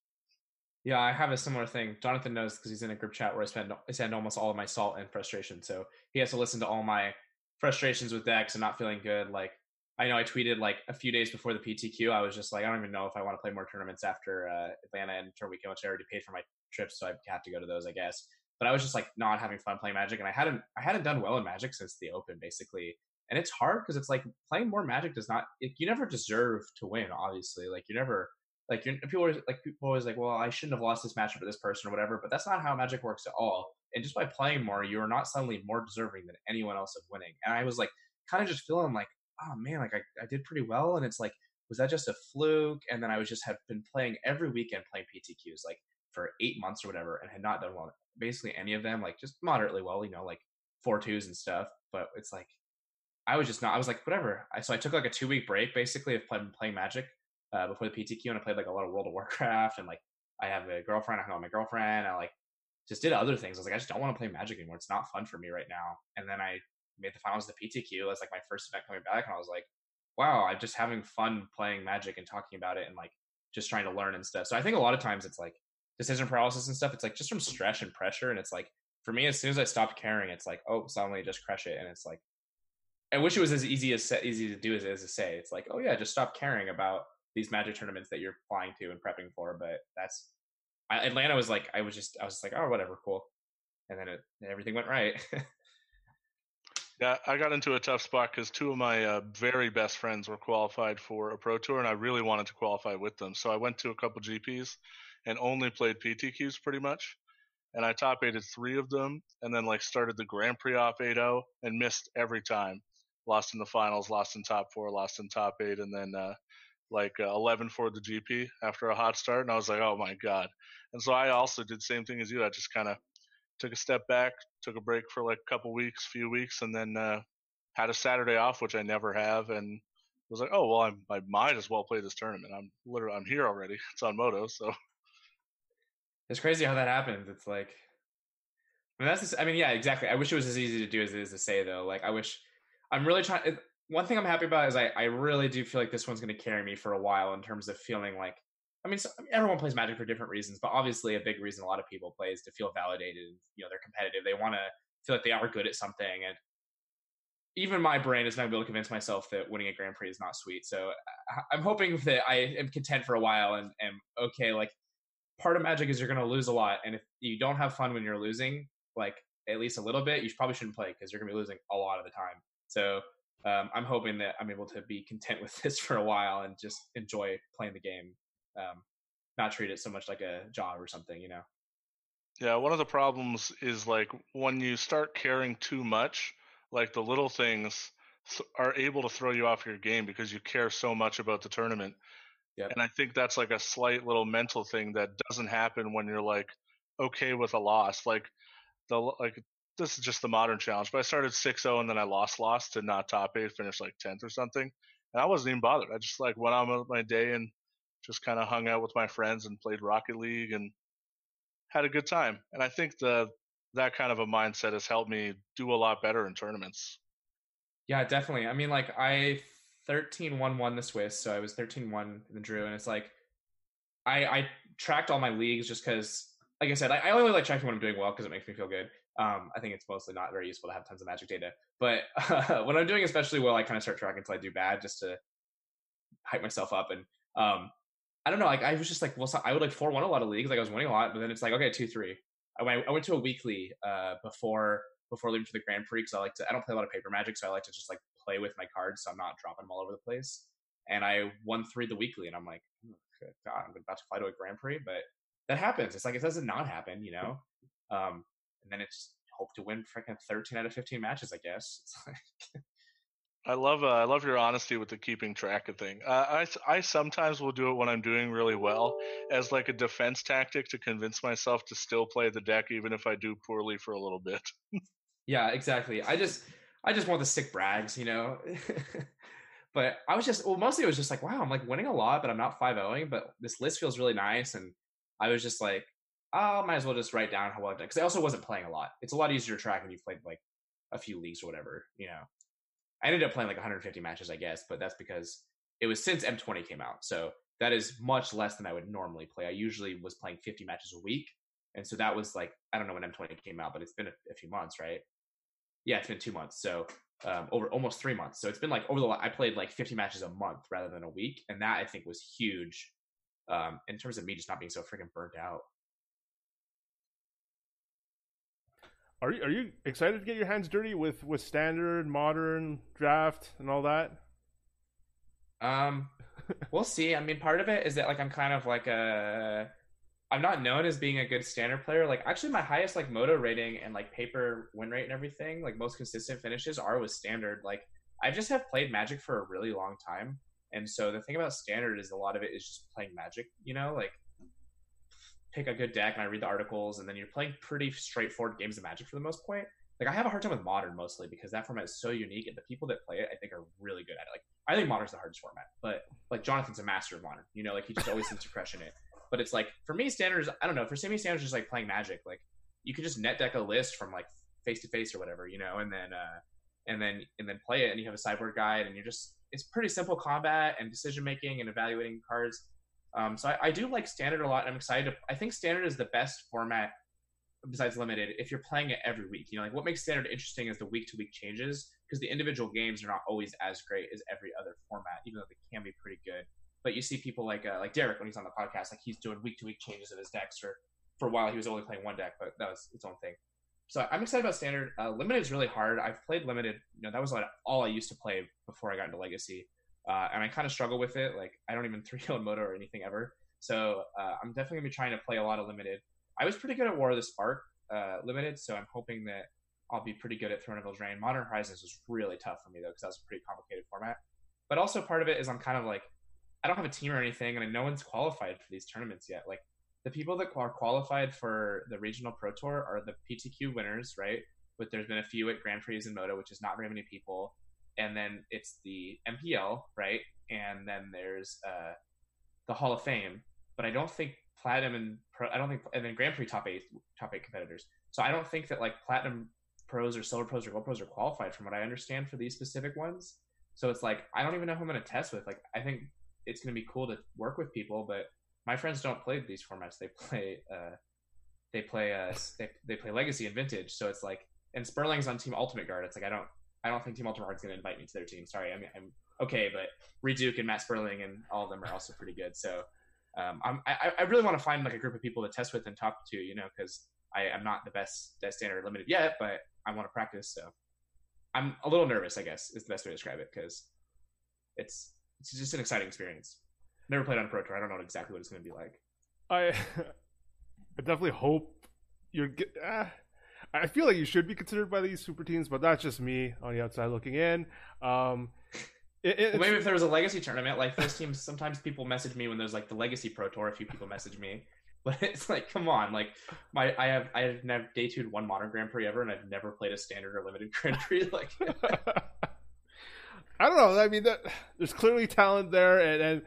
Yeah, I have a similar thing. Jonathan knows because he's in a group chat where I spend I send almost all of my salt and frustration. So he has to listen to all my frustrations with decks and not feeling good. Like I know I tweeted like a few days before the PTQ. I was just like, I don't even know if I want to play more tournaments after uh, Atlanta and Tour Weekend, which I already paid for my trips, so I have to go to those, I guess but I was just like not having fun playing Magic, and I hadn't I hadn't done well in Magic since the Open basically, and it's hard because it's like playing more Magic does not it, you never deserve to win. Obviously, like you never like people are like people always like, well, I shouldn't have lost this matchup to this person or whatever, but that's not how Magic works at all. And just by playing more, you are not suddenly more deserving than anyone else of winning. And I was like, kind of just feeling like, oh man, like I, I did pretty well, and it's like, was that just a fluke? And then I was just have been playing every weekend playing PTQs like for eight months or whatever, and had not done well basically any of them, like just moderately well, you know, like four twos and stuff. But it's like I was just not. I was like, whatever. I, so I took like a two week break basically of playing, playing Magic uh, before the PTQ, and I played like a lot of World of Warcraft, and like I have a girlfriend. I hung out with my girlfriend. I like just did other things. I was like, I just don't want to play Magic anymore. It's not fun for me right now. And then I made the finals of the PTQ. That's like my first event coming back, and I was like, wow, I'm just having fun playing Magic and talking about it, and like just trying to learn and stuff. So I think a lot of times it's like decision paralysis and stuff, it's like just from stress and pressure. And it's like for me, as soon as I stopped caring, it's like, oh, suddenly just crush it. And it's like, I wish it was as easy as easy to do as, as to say. It's like, oh yeah, just stop caring about these magic tournaments that you're flying to and prepping for. But that's I, Atlanta was like, I was just, I was just like, oh, whatever, cool. And then it, everything went right. yeah, I got into a tough spot because two of my uh, very best friends were qualified for a pro tour, and I really wanted to qualify with them. So I went to a couple GPs, and only played PTQs pretty much. And I top eighted three of them, and then like started the Grand Prix off 8-0 and missed every time. Lost in the finals, lost in top four, lost in top eight, and then uh, like uh, 11 for the GP after a hot start. And I was like, oh my god. And so I also did same thing as you. I just kind of took a step back, took a break for like a couple weeks, few weeks, and then uh, had a Saturday off, which I never have, and was like, oh well, I'm, I might as well play this tournament. I'm literally I'm here already. It's on Moto, so it's crazy how that happens. It's like, I mean, that's, just, I mean, yeah, exactly. I wish it was as easy to do as it is to say, though. Like, I wish, I'm really trying. One thing I'm happy about is I, I really do feel like this one's going to carry me for a while in terms of feeling like, I mean, so, I mean, everyone plays Magic for different reasons, but obviously a big reason a lot of people play is to feel validated. You know, they're competitive. They want to feel like they are good at something. And even my brain is not going to be able to convince myself that winning a Grand Prix is not sweet. So uh, I'm hoping that I am content for a while and am okay. Like part of magic is you're going to lose a lot and if you don't have fun when you're losing like at least a little bit you probably shouldn't play because you're going to be losing a lot of the time so um, i'm hoping that i'm able to be content with this for a while and just enjoy playing the game um, not treat it so much like a job or something you know Yeah, one of the problems is like when you start caring too much, like the little things th- are able to throw you off your game because you care so much about the tournament. Yep. And I think that's like a slight little mental thing that doesn't happen when you're like okay with a loss. Like the like this is just the modern challenge. But I started 6-0 and then I lost lost to not top eight, finished like 10th or something. And I wasn't even bothered. I just like went on with my day and just kind of hung out with my friends and played Rocket League and had a good time. And I think the that kind of a mindset has helped me do a lot better in tournaments. Yeah, definitely. I mean, like I 13 1 1 the Swiss, so I was 13 1 in the Drew, and it's like I I tracked all my leagues just because, like I said, I, I only like tracking when I'm doing well because it makes me feel good. Um, I think it's mostly not very useful to have tons of magic data, but uh, when I'm doing especially well, I kind of start tracking until I do bad just to hype myself up. And um, I don't know, like I was just like, well, so I would like four one a lot of leagues, like I was winning a lot, but then it's like okay, two three. I went, I went to a weekly uh, before before leaving for the Grand Prix because I like to. I don't play a lot of paper magic, so I like to just like play with my cards, so I'm not dropping them all over the place. And I won three the weekly, and I'm like, oh, God, I'm about to fly to a Grand Prix, but that happens. It's like it doesn't not happen, you know. Um, and then it's hope to win freaking 13 out of 15 matches, I guess. It's like I love uh, I love your honesty with the keeping track of thing. Uh, I I sometimes will do it when I'm doing really well as like a defense tactic to convince myself to still play the deck even if I do poorly for a little bit. yeah, exactly. I just I just want the sick brags, you know. but I was just well, mostly it was just like, wow, I'm like winning a lot, but I'm not 5 0 but this list feels really nice. And I was just like, oh, might as well just write down how well I've done. Because I also wasn't playing a lot. It's a lot easier to track when you've played like a few leagues or whatever, you know. I ended up playing like 150 matches, I guess, but that's because it was since M20 came out. So that is much less than I would normally play. I usually was playing 50 matches a week. And so that was like, I don't know when M20 came out, but it's been a, a few months, right? Yeah, it's been two months. So um, over almost three months. So it's been like over the, I played like 50 matches a month rather than a week. And that I think was huge um, in terms of me just not being so freaking burnt out. Are you, are you excited to get your hands dirty with, with standard, modern, draft, and all that? Um, we'll see. I mean, part of it is that like I'm kind of like a, I'm not known as being a good standard player. Like actually, my highest like moto rating and like paper win rate and everything, like most consistent finishes are with standard. Like I just have played Magic for a really long time, and so the thing about standard is a lot of it is just playing Magic. You know, like pick a good deck and I read the articles, and then you're playing pretty straightforward games of Magic for the most point. Like I have a hard time with Modern mostly because that format is so unique, and the people that play it I think are really good at it. Like I think Modern's the hardest format, but like Jonathan's a master of Modern. You know, like he just always seems to crush in it. But it's like for me, standards. I don't know. For me, standards just like playing Magic. Like you could just net deck a list from like face to face or whatever, you know, and then uh, and then and then play it, and you have a sideboard guide, and you're just it's pretty simple combat and decision making and evaluating cards. Um, so I, I, do like standard a lot. I'm excited. To, I think standard is the best format besides limited if you're playing it every week. You know, like what makes standard interesting is the week to week changes because the individual games are not always as great as every other format, even though they can be pretty good. But you see people like uh, like Derek when he's on the podcast, like he's doing week to week changes of his decks. Or for a while he was only playing one deck, but that was its own thing. So I'm excited about standard. Uh, limited is really hard. I've played limited. You know, that was all I used to play before I got into legacy uh, and I kind of struggle with it. Like I don't even three on Moto or anything ever. So uh, I'm definitely gonna be trying to play a lot of limited. I was pretty good at War of the Spark uh, limited, so I'm hoping that I'll be pretty good at Throne of Eldraine. Modern Horizons was really tough for me though because that was a pretty complicated format. But also part of it is I'm kind of like I don't have a team or anything, and no one's qualified for these tournaments yet. Like the people that are qualified for the regional pro tour are the PTQ winners, right? But there's been a few at Grand Prix and Moto, which is not very many people and then it's the MPL, right? And then there's uh, the Hall of Fame. But I don't think Platinum and Pro, I don't think, and then Grand Prix top eight, top eight competitors. So I don't think that like Platinum pros or Silver pros or Gold pros are qualified from what I understand for these specific ones. So it's like I don't even know who I'm going to test with. Like I think it's going to be cool to work with people, but my friends don't play these formats. They play, uh, they play, uh, they, they play Legacy and Vintage. So it's like, and Sperling's on Team Ultimate Guard. It's like I don't I don't think Team Ultimate Heart's going to invite me to their team. Sorry, I'm, I'm okay, but Reid Duke and Matt Sperling and all of them are also pretty good. So um, I'm, I, I really want to find like a group of people to test with and talk to, you know, because I am not the best standard limited yet, but I want to practice. So I'm a little nervous, I guess, is the best way to describe it because it's it's just an exciting experience. Never played on Pro Tour. I don't know exactly what it's going to be like. I I definitely hope you're. Uh, I feel like you should be considered by these super teams, but that's just me on the outside looking in. Um, it, well, maybe if there was a legacy tournament, like those teams, sometimes people message me when there's like the legacy pro tour. A few people message me, but it's like, come on, like my I have I have never day two one modern Grand Prix ever, and I've never played a standard or limited Grand Prix. Like, I don't know. I mean, that, there's clearly talent there, and, and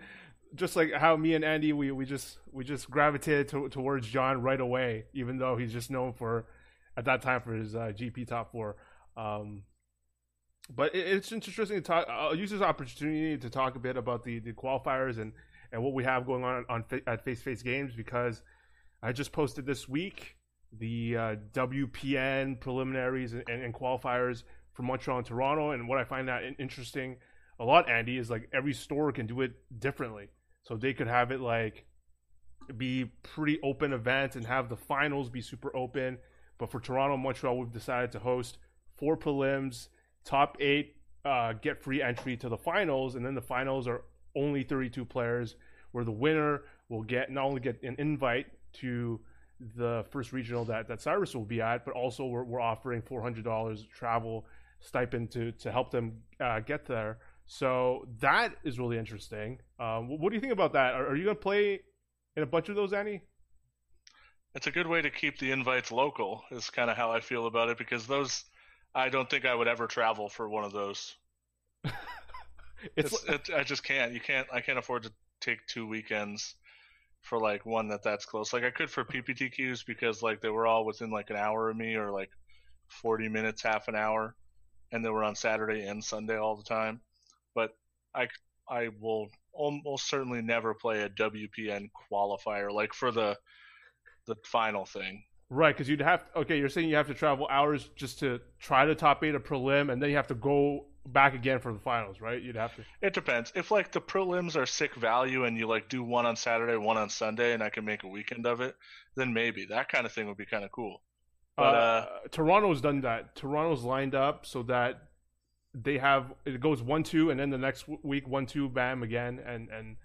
just like how me and Andy, we, we just we just gravitated to, towards John right away, even though he's just known for at that time for his uh, GP top four. Um, but it, it's interesting to talk. I'll use this opportunity to talk a bit about the, the qualifiers and, and what we have going on on at Face Face Games because I just posted this week the uh, WPN preliminaries and, and, and, qualifiers for Montreal and Toronto. And what I find that interesting a lot, Andy, is like every store can do it differently. So they could have it like be pretty open events and have the finals be super open. But for Toronto Montreal, we've decided to host four prelims top eight uh, get free entry to the finals, and then the finals are only 32 players, where the winner will get not only get an invite to the first regional that, that Cyrus will be at, but also we're, we're offering $400 travel stipend to, to help them uh, get there. So that is really interesting. Um, what do you think about that? Are, are you going to play in a bunch of those, Annie? It's a good way to keep the invites local, is kind of how I feel about it, because those I don't think I would ever travel for one of those. it's, it's it, I just can't. You can't. I can't afford to take two weekends for like one that that's close. Like I could for PPTQs because like they were all within like an hour of me or like 40 minutes, half an hour, and they were on Saturday and Sunday all the time. But I I will almost certainly never play a WPN qualifier like for the the final thing. Right, because you'd have okay. You're saying you have to travel hours just to try to top eight a prelim, and then you have to go back again for the finals, right? You'd have to. It depends. If like the prelims are sick value, and you like do one on Saturday, one on Sunday, and I can make a weekend of it, then maybe that kind of thing would be kind of cool. But uh, uh, Toronto's done that. Toronto's lined up so that they have it goes one two, and then the next week one two, bam again, and and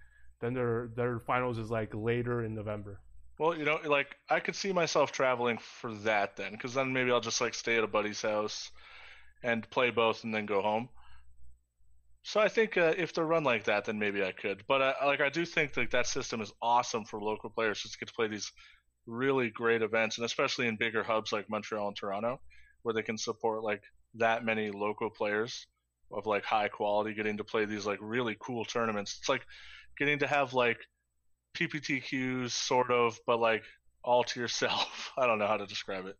then their their finals is like later in November. Well, you know, like I could see myself traveling for that then, because then maybe I'll just like stay at a buddy's house and play both and then go home. So I think uh, if they're run like that, then maybe I could. But like I do think that that system is awesome for local players just to get to play these really great events, and especially in bigger hubs like Montreal and Toronto, where they can support like that many local players of like high quality getting to play these like really cool tournaments. It's like getting to have like PPTQs, sort of, but like all to yourself. I don't know how to describe it,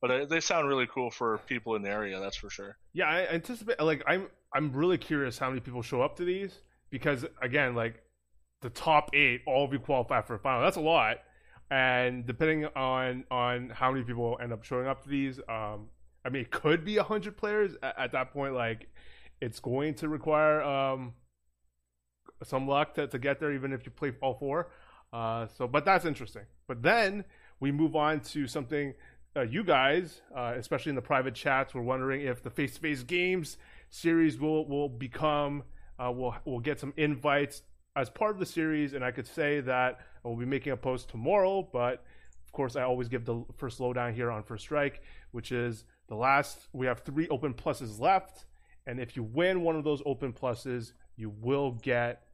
but uh, they sound really cool for people in the area. That's for sure. Yeah, I anticipate. Like, I'm I'm really curious how many people show up to these because again, like the top eight all be qualified for a final. That's a lot, and depending on on how many people end up showing up to these, um, I mean, it could be a hundred players at, at, that point. Like, it's going to require um some luck to, to get there, even if you play all four. Uh, so, but that's interesting. But then we move on to something uh, you guys, uh, especially in the private chats, were wondering if the face-to-face games series will will become uh, we'll we'll get some invites as part of the series, and I could say that I will be making a post tomorrow. But of course, I always give the first lowdown here on First Strike, which is the last. We have three open pluses left, and if you win one of those open pluses, you will get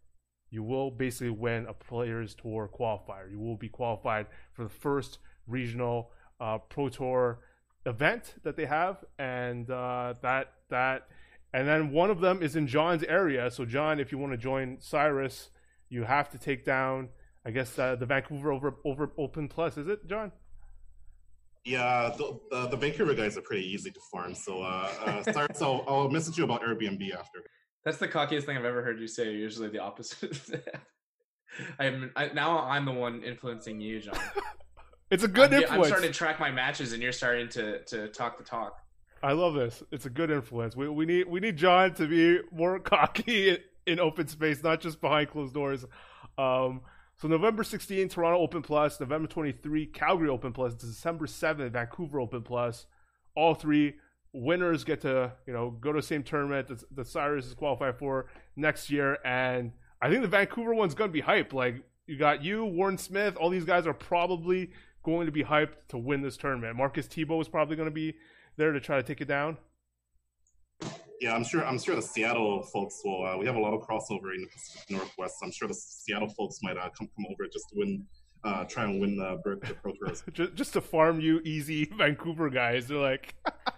you will basically win a Players Tour qualifier. You will be qualified for the first regional uh, Pro Tour event that they have, and uh, that that, and then one of them is in John's area. So John, if you want to join Cyrus, you have to take down, I guess, uh, the Vancouver over over Open Plus. Is it, John? Yeah, the, the, the Vancouver guys are pretty easy to farm. So, uh, uh, Cyrus, I'll, I'll message you about Airbnb after. That's the cockiest thing I've ever heard you say. Usually the opposite. I'm I, now I'm the one influencing you, John. it's a good I'm, influence. I'm starting to track my matches, and you're starting to to talk the talk. I love this. It's a good influence. We we need we need John to be more cocky in, in open space, not just behind closed doors. Um, so November 16, Toronto Open Plus, November 23, Calgary Open Plus, December 7, Vancouver Open Plus. All three winners get to you know go to the same tournament that, that Cyrus is qualified for next year, and I think the Vancouver one's gonna be hype. Like you got you, Warren Smith, all these guys are probably going to be hyped to win this tournament? Marcus Tebow is probably going to be there to try to take it down. Yeah, I'm sure. I'm sure the Seattle folks will. Uh, we have a lot of crossover in the Pacific Northwest. I'm sure the Seattle folks might uh, come come over just to win, uh, try and win the, the Pro Tours. just, just to farm you, easy Vancouver guys. They're like,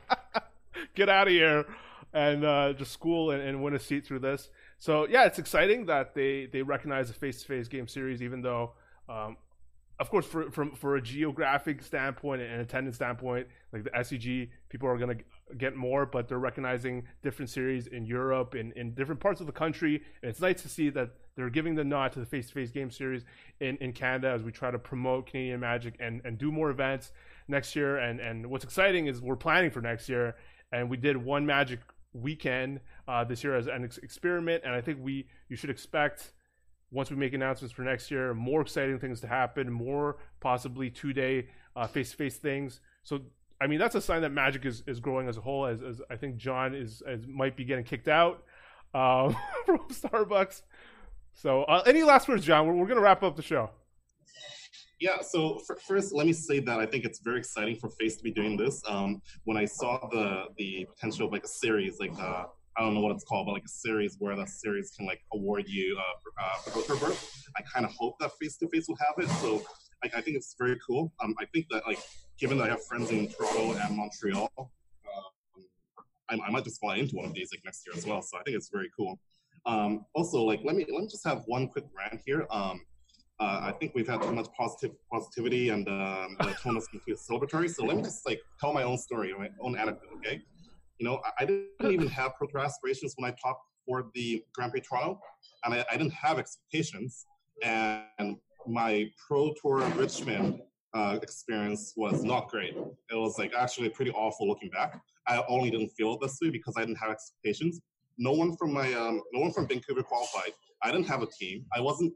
get out of here and uh, just school and, and, win a seat through this. So yeah, it's exciting that they they recognize the face to face game series, even though um, of course, for from for a geographic standpoint and attendance standpoint, like the SCG, people are to get more, but they're recognizing different series in Europe and in different parts of the country. And it's nice to see that they're giving the nod to the face-to-face game series in, in Canada as we try to promote Canadian Magic and, and do more events next year. And and what's exciting is we're planning for next year, and we did one Magic weekend uh, this year as an ex- experiment, and I think we you should expect once we make announcements for next year, more exciting things to happen, more possibly two day face to face things. So, I mean, that's a sign that Magic is, is growing as a whole. As, as I think John is as might be getting kicked out uh, from Starbucks. So, uh, any last words, John? We're, we're going to wrap up the show. Yeah, so first, let me say that I think it's very exciting for Face to be doing this. Um, when I saw the the potential of like a series, like uh, I don't know what it's called, but like a series where the series can like award you uh, uh, for berth. I kind of hope that face to face will have it. So I, I, think it's very cool. Um, I think that like given that I have friends in Toronto and Montreal, um, I, I, might just fly into one of these like next year as well. So I think it's very cool. Um, also, like let me let me just have one quick rant here. Um, uh, I think we've had too much positive positivity and um, the tone is too celebratory. So let me just like tell my own story, my own anecdote. Okay. You know, I, didn't even have pro tour aspirations when I talked for the Grand Prix Toronto, and I, I didn't have expectations. And my pro tour Richmond uh, experience was not great. It was like actually pretty awful looking back. I only didn't feel it this way because I didn't have expectations. No one from my um, no one from Vancouver qualified. I didn't have a team. I wasn't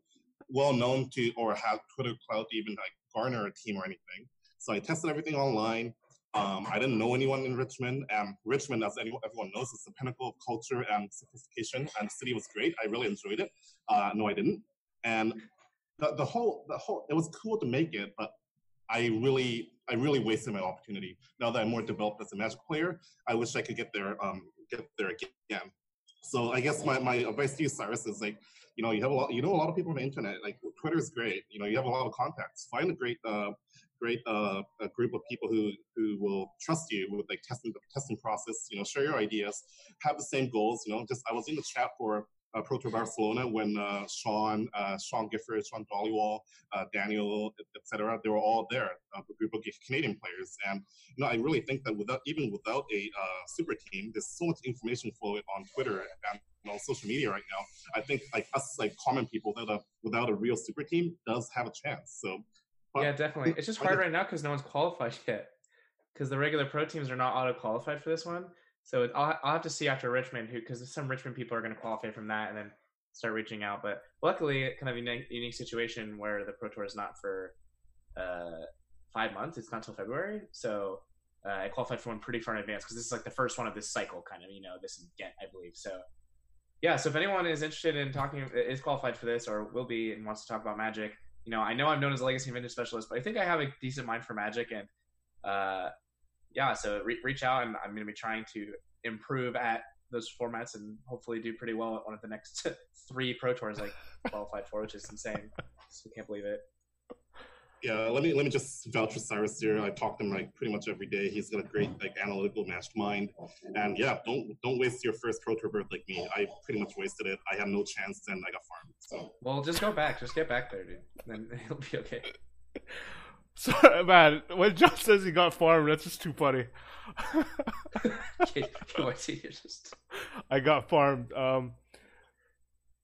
well known to or have Twitter clout to even like garner a team or anything. So I tested everything online. Um, I didn't know anyone in Richmond. and Richmond, as anyone, everyone knows, is the pinnacle of culture and sophistication, and the city was great. I really enjoyed it. Uh, no, I didn't. And the, the whole, the whole, it was cool to make it, but I really, I really wasted my opportunity. Now that I'm more developed as a Magic player, I wish I could get there, um, get there again. So I guess my, my advice to you, Cyrus, is like, you know, you have a lot, you know, a lot of people on the internet. Like Twitter is great. You know, you have a lot of contacts. Find a great uh, great uh, a group of people who who will trust you with like testing the testing process. You know, share your ideas, have the same goals. You know, just I was in the chat for uh, Pro Tour Barcelona when uh, Sean, uh, Sean Gifford, Sean Dollywall, uh, Daniel, etc. They were all there, uh, a group of Canadian players, and you know I really think that without even without a uh, super team, there's so much information flowing on Twitter and on social media right now. I think like us like common people without a without a real super team does have a chance. So but yeah, definitely. It's just hard right now because no one's qualified yet. Because the regular pro teams are not auto qualified for this one. So I'll, I'll have to see after Richmond, who because some Richmond people are going to qualify from that and then start reaching out. But luckily, kind of unique, unique situation where the pro tour is not for uh, five months. It's not till February. So uh, I qualified for one pretty far in advance because this is like the first one of this cycle, kind of. You know, this is Ghent, I believe. So yeah. So if anyone is interested in talking, is qualified for this or will be and wants to talk about Magic you know, I know I'm known as a legacy vintage specialist, but I think I have a decent mind for Magic, and uh, yeah, so re- reach out, and I'm going to be trying to improve at those formats and hopefully do pretty well at one of the next three pro tours I qualified for, which is insane. So can't believe it yeah, let me let me just vouch for Cyrus here. I talk to him like pretty much every day. He's got a great like analytical mastermind, and yeah, don't don't waste your first pro tour berth like me. I pretty much wasted it. I had no chance, and I got farmed. So well, just go back. Just get back there, dude. Then it'll be okay. Sorry, man. When John says he got farmed, that's just too funny. I got farmed. Um,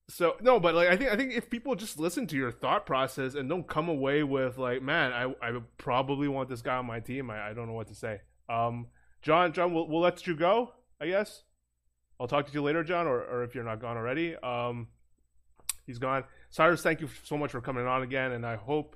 so no, but like I think I think if people just listen to your thought process and don't come away with like, man, I I probably want this guy on my team. I, I don't know what to say. Um, John, John, we'll we'll let you go. I guess. I'll talk to you later, John, or or if you're not gone already. Um, he's gone. Cyrus, thank you so much for coming on again, and I hope.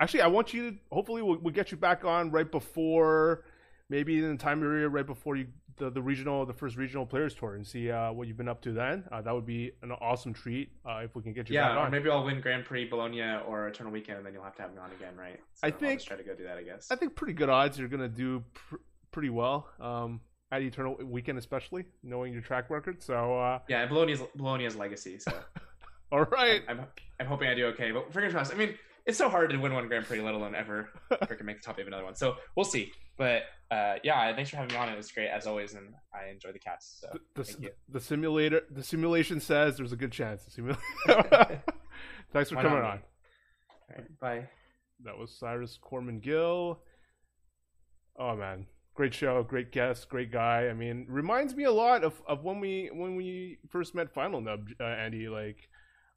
Actually, I want you to. Hopefully, we'll, we'll get you back on right before, maybe in the time area right before you the, the regional, the first regional players tour, and see uh, what you've been up to. Then uh, that would be an awesome treat uh, if we can get you yeah, back or maybe I'll win Grand Prix Bologna or Eternal Weekend, and then you'll have to have me on again, right? So I I'll think- just try to go do that. I guess. I think pretty good odds you're gonna do pr- pretty well um, at Eternal Weekend, especially knowing your track record. So, uh, yeah, Bologna's Bologna's legacy. So all right, I'm I'm hoping I do okay. But fingers crossed. I mean, it's so hard to win one Grand Prix, let alone ever freaking make the top eight of another one. So we'll see. But uh, yeah, thanks for having me on. It was great as always, and I enjoy the cats. So the, thank the, you. the simulator, the simulation says there's a good chance. The Thanks for Why coming on. man? All right, bye. That was Cyrus Corman Gill. Oh man, great show, great guest, great guy. I mean, reminds me a lot of, of when we when we first met Final Nub, uh, Andy. Like,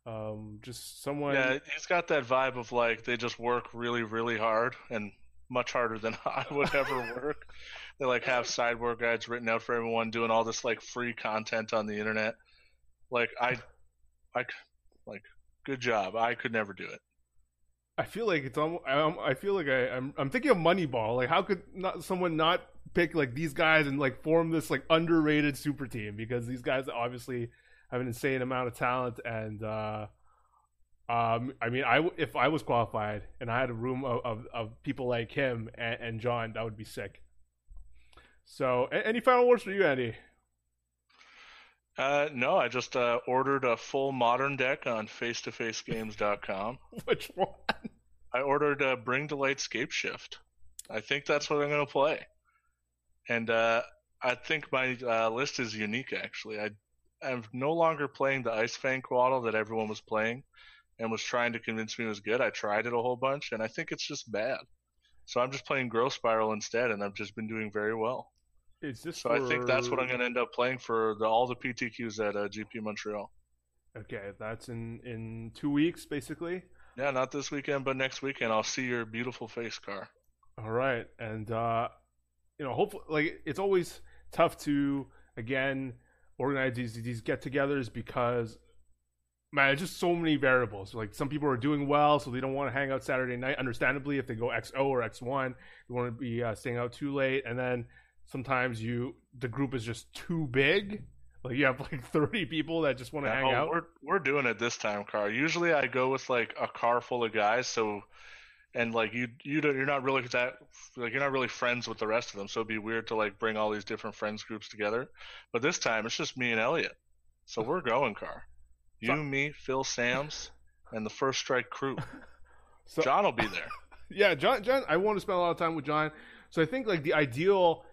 um, just someone. Yeah, he's got that vibe of like they just work really, really hard and much harder than I would ever work. They like have sideboard guides written out for everyone, doing all this like free content on the internet. Like I, I, like good job. I could never do it. I feel like it's almost. I, I feel like I, I'm. I'm thinking of Moneyball. Like, how could not someone not pick like these guys and like form this like underrated super team? Because these guys obviously have an insane amount of talent, and uh, um, I mean, I if I was qualified and I had a room of of, of people like him and, and John, that would be sick. So, any final words for you, Andy? Uh, no, I just uh, ordered a full modern deck on face-to-facegames.com. Which one? I ordered uh, Bring to Light Scapeshift. I think that's what I'm going to play. And uh, I think my uh, list is unique, actually. I, I'm no longer playing the Ice-Fang Coatl that everyone was playing and was trying to convince me was good. I tried it a whole bunch, and I think it's just bad. So I'm just playing Growth Spiral instead, and I've just been doing very well. Is this So I think that's what I'm going to end up playing for the, all the PTQs at uh, GP Montreal. Okay, that's in in two weeks, basically. Yeah, not this weekend, but next weekend. I'll see your beautiful face, car. All right, and uh, you know, hopefully, like it's always tough to again organize these these get-togethers because man, it's just so many variables. Like some people are doing well, so they don't want to hang out Saturday night. Understandably, if they go XO or X1, they want to be uh, staying out too late, and then sometimes you the group is just too big. Like you have like 30 people that just want to Yeah, hang oh, out. We're we're doing it this time, car. Usually I go with like a car full of guys, so and like you you don't, you're not really that like you're not really friends with the rest of them, so it'd be weird to like bring all these different friends groups together. But this time it's just me and Elliot, so hmm. we're going, car. You, So- me, Phil, Sam's, and the first strike crew. So, John will be there. yeah, John. John, I want to spend a lot of time with John. So I think like the ideal,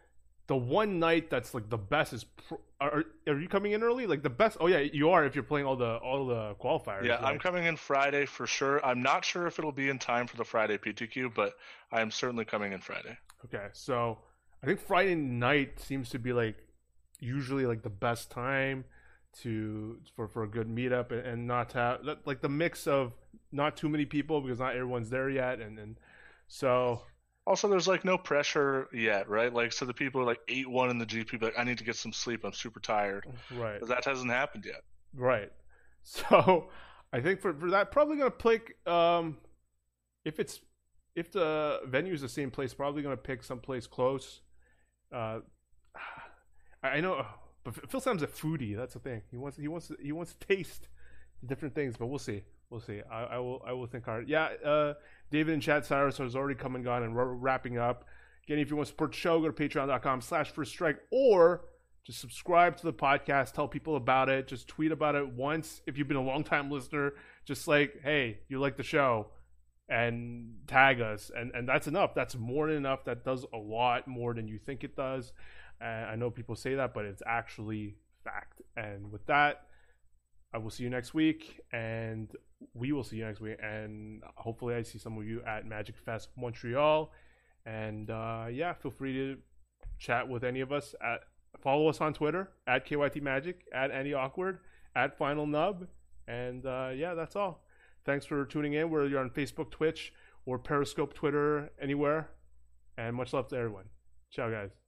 the one night that's like the best is. Pr- are, are you coming in early? Like the best? Oh yeah, you are if you're playing all the all the qualifiers. Yeah, I'm coming in Friday for sure. I'm not sure if it'll be in time for the Friday PTQ, but I'm certainly coming in Friday. Okay, so I think Friday night seems to be like usually like the best time to for for a good meetup and, and not to have like the mix of not too many people because not everyone's there yet and and so Also, there's like no pressure yet, right? Like, so the people are like eight one in the GP, like I need to get some sleep. I'm super tired. right But that hasn't happened yet. Right. So I think for for that probably gonna pick um if it's if the venue is the same place, probably gonna pick someplace close. Uh I know but Phil Sam's a foodie, that's the thing. He wants he wants he wants to taste different things, but we'll see. We'll see. I, I will I will think hard. Yeah, uh David and chat Cyrus has already come and gone and we're wrapping up. Again, if you want to support the show, go to patreon.com slash first strike or just subscribe to the podcast, tell people about it, just tweet about it once if you've been a long time listener, just like, hey, you like the show and tag us and and that's enough. That's more than enough. That does a lot more than you think it does. And I know people say that, but it's actually fact. And with that, I will see you next week and we will see you next week and hopefully I see some of you at Magic Fest Montreal. And uh, yeah, feel free to chat with any of us at follow us on Twitter at KYT Magic, at Andy Awkward, at Final Nub, and uh, yeah, that's all. Thanks for tuning in. Whether you're on Facebook, Twitch, or Periscope, Twitter, anywhere, and much love to everyone. Ciao, guys.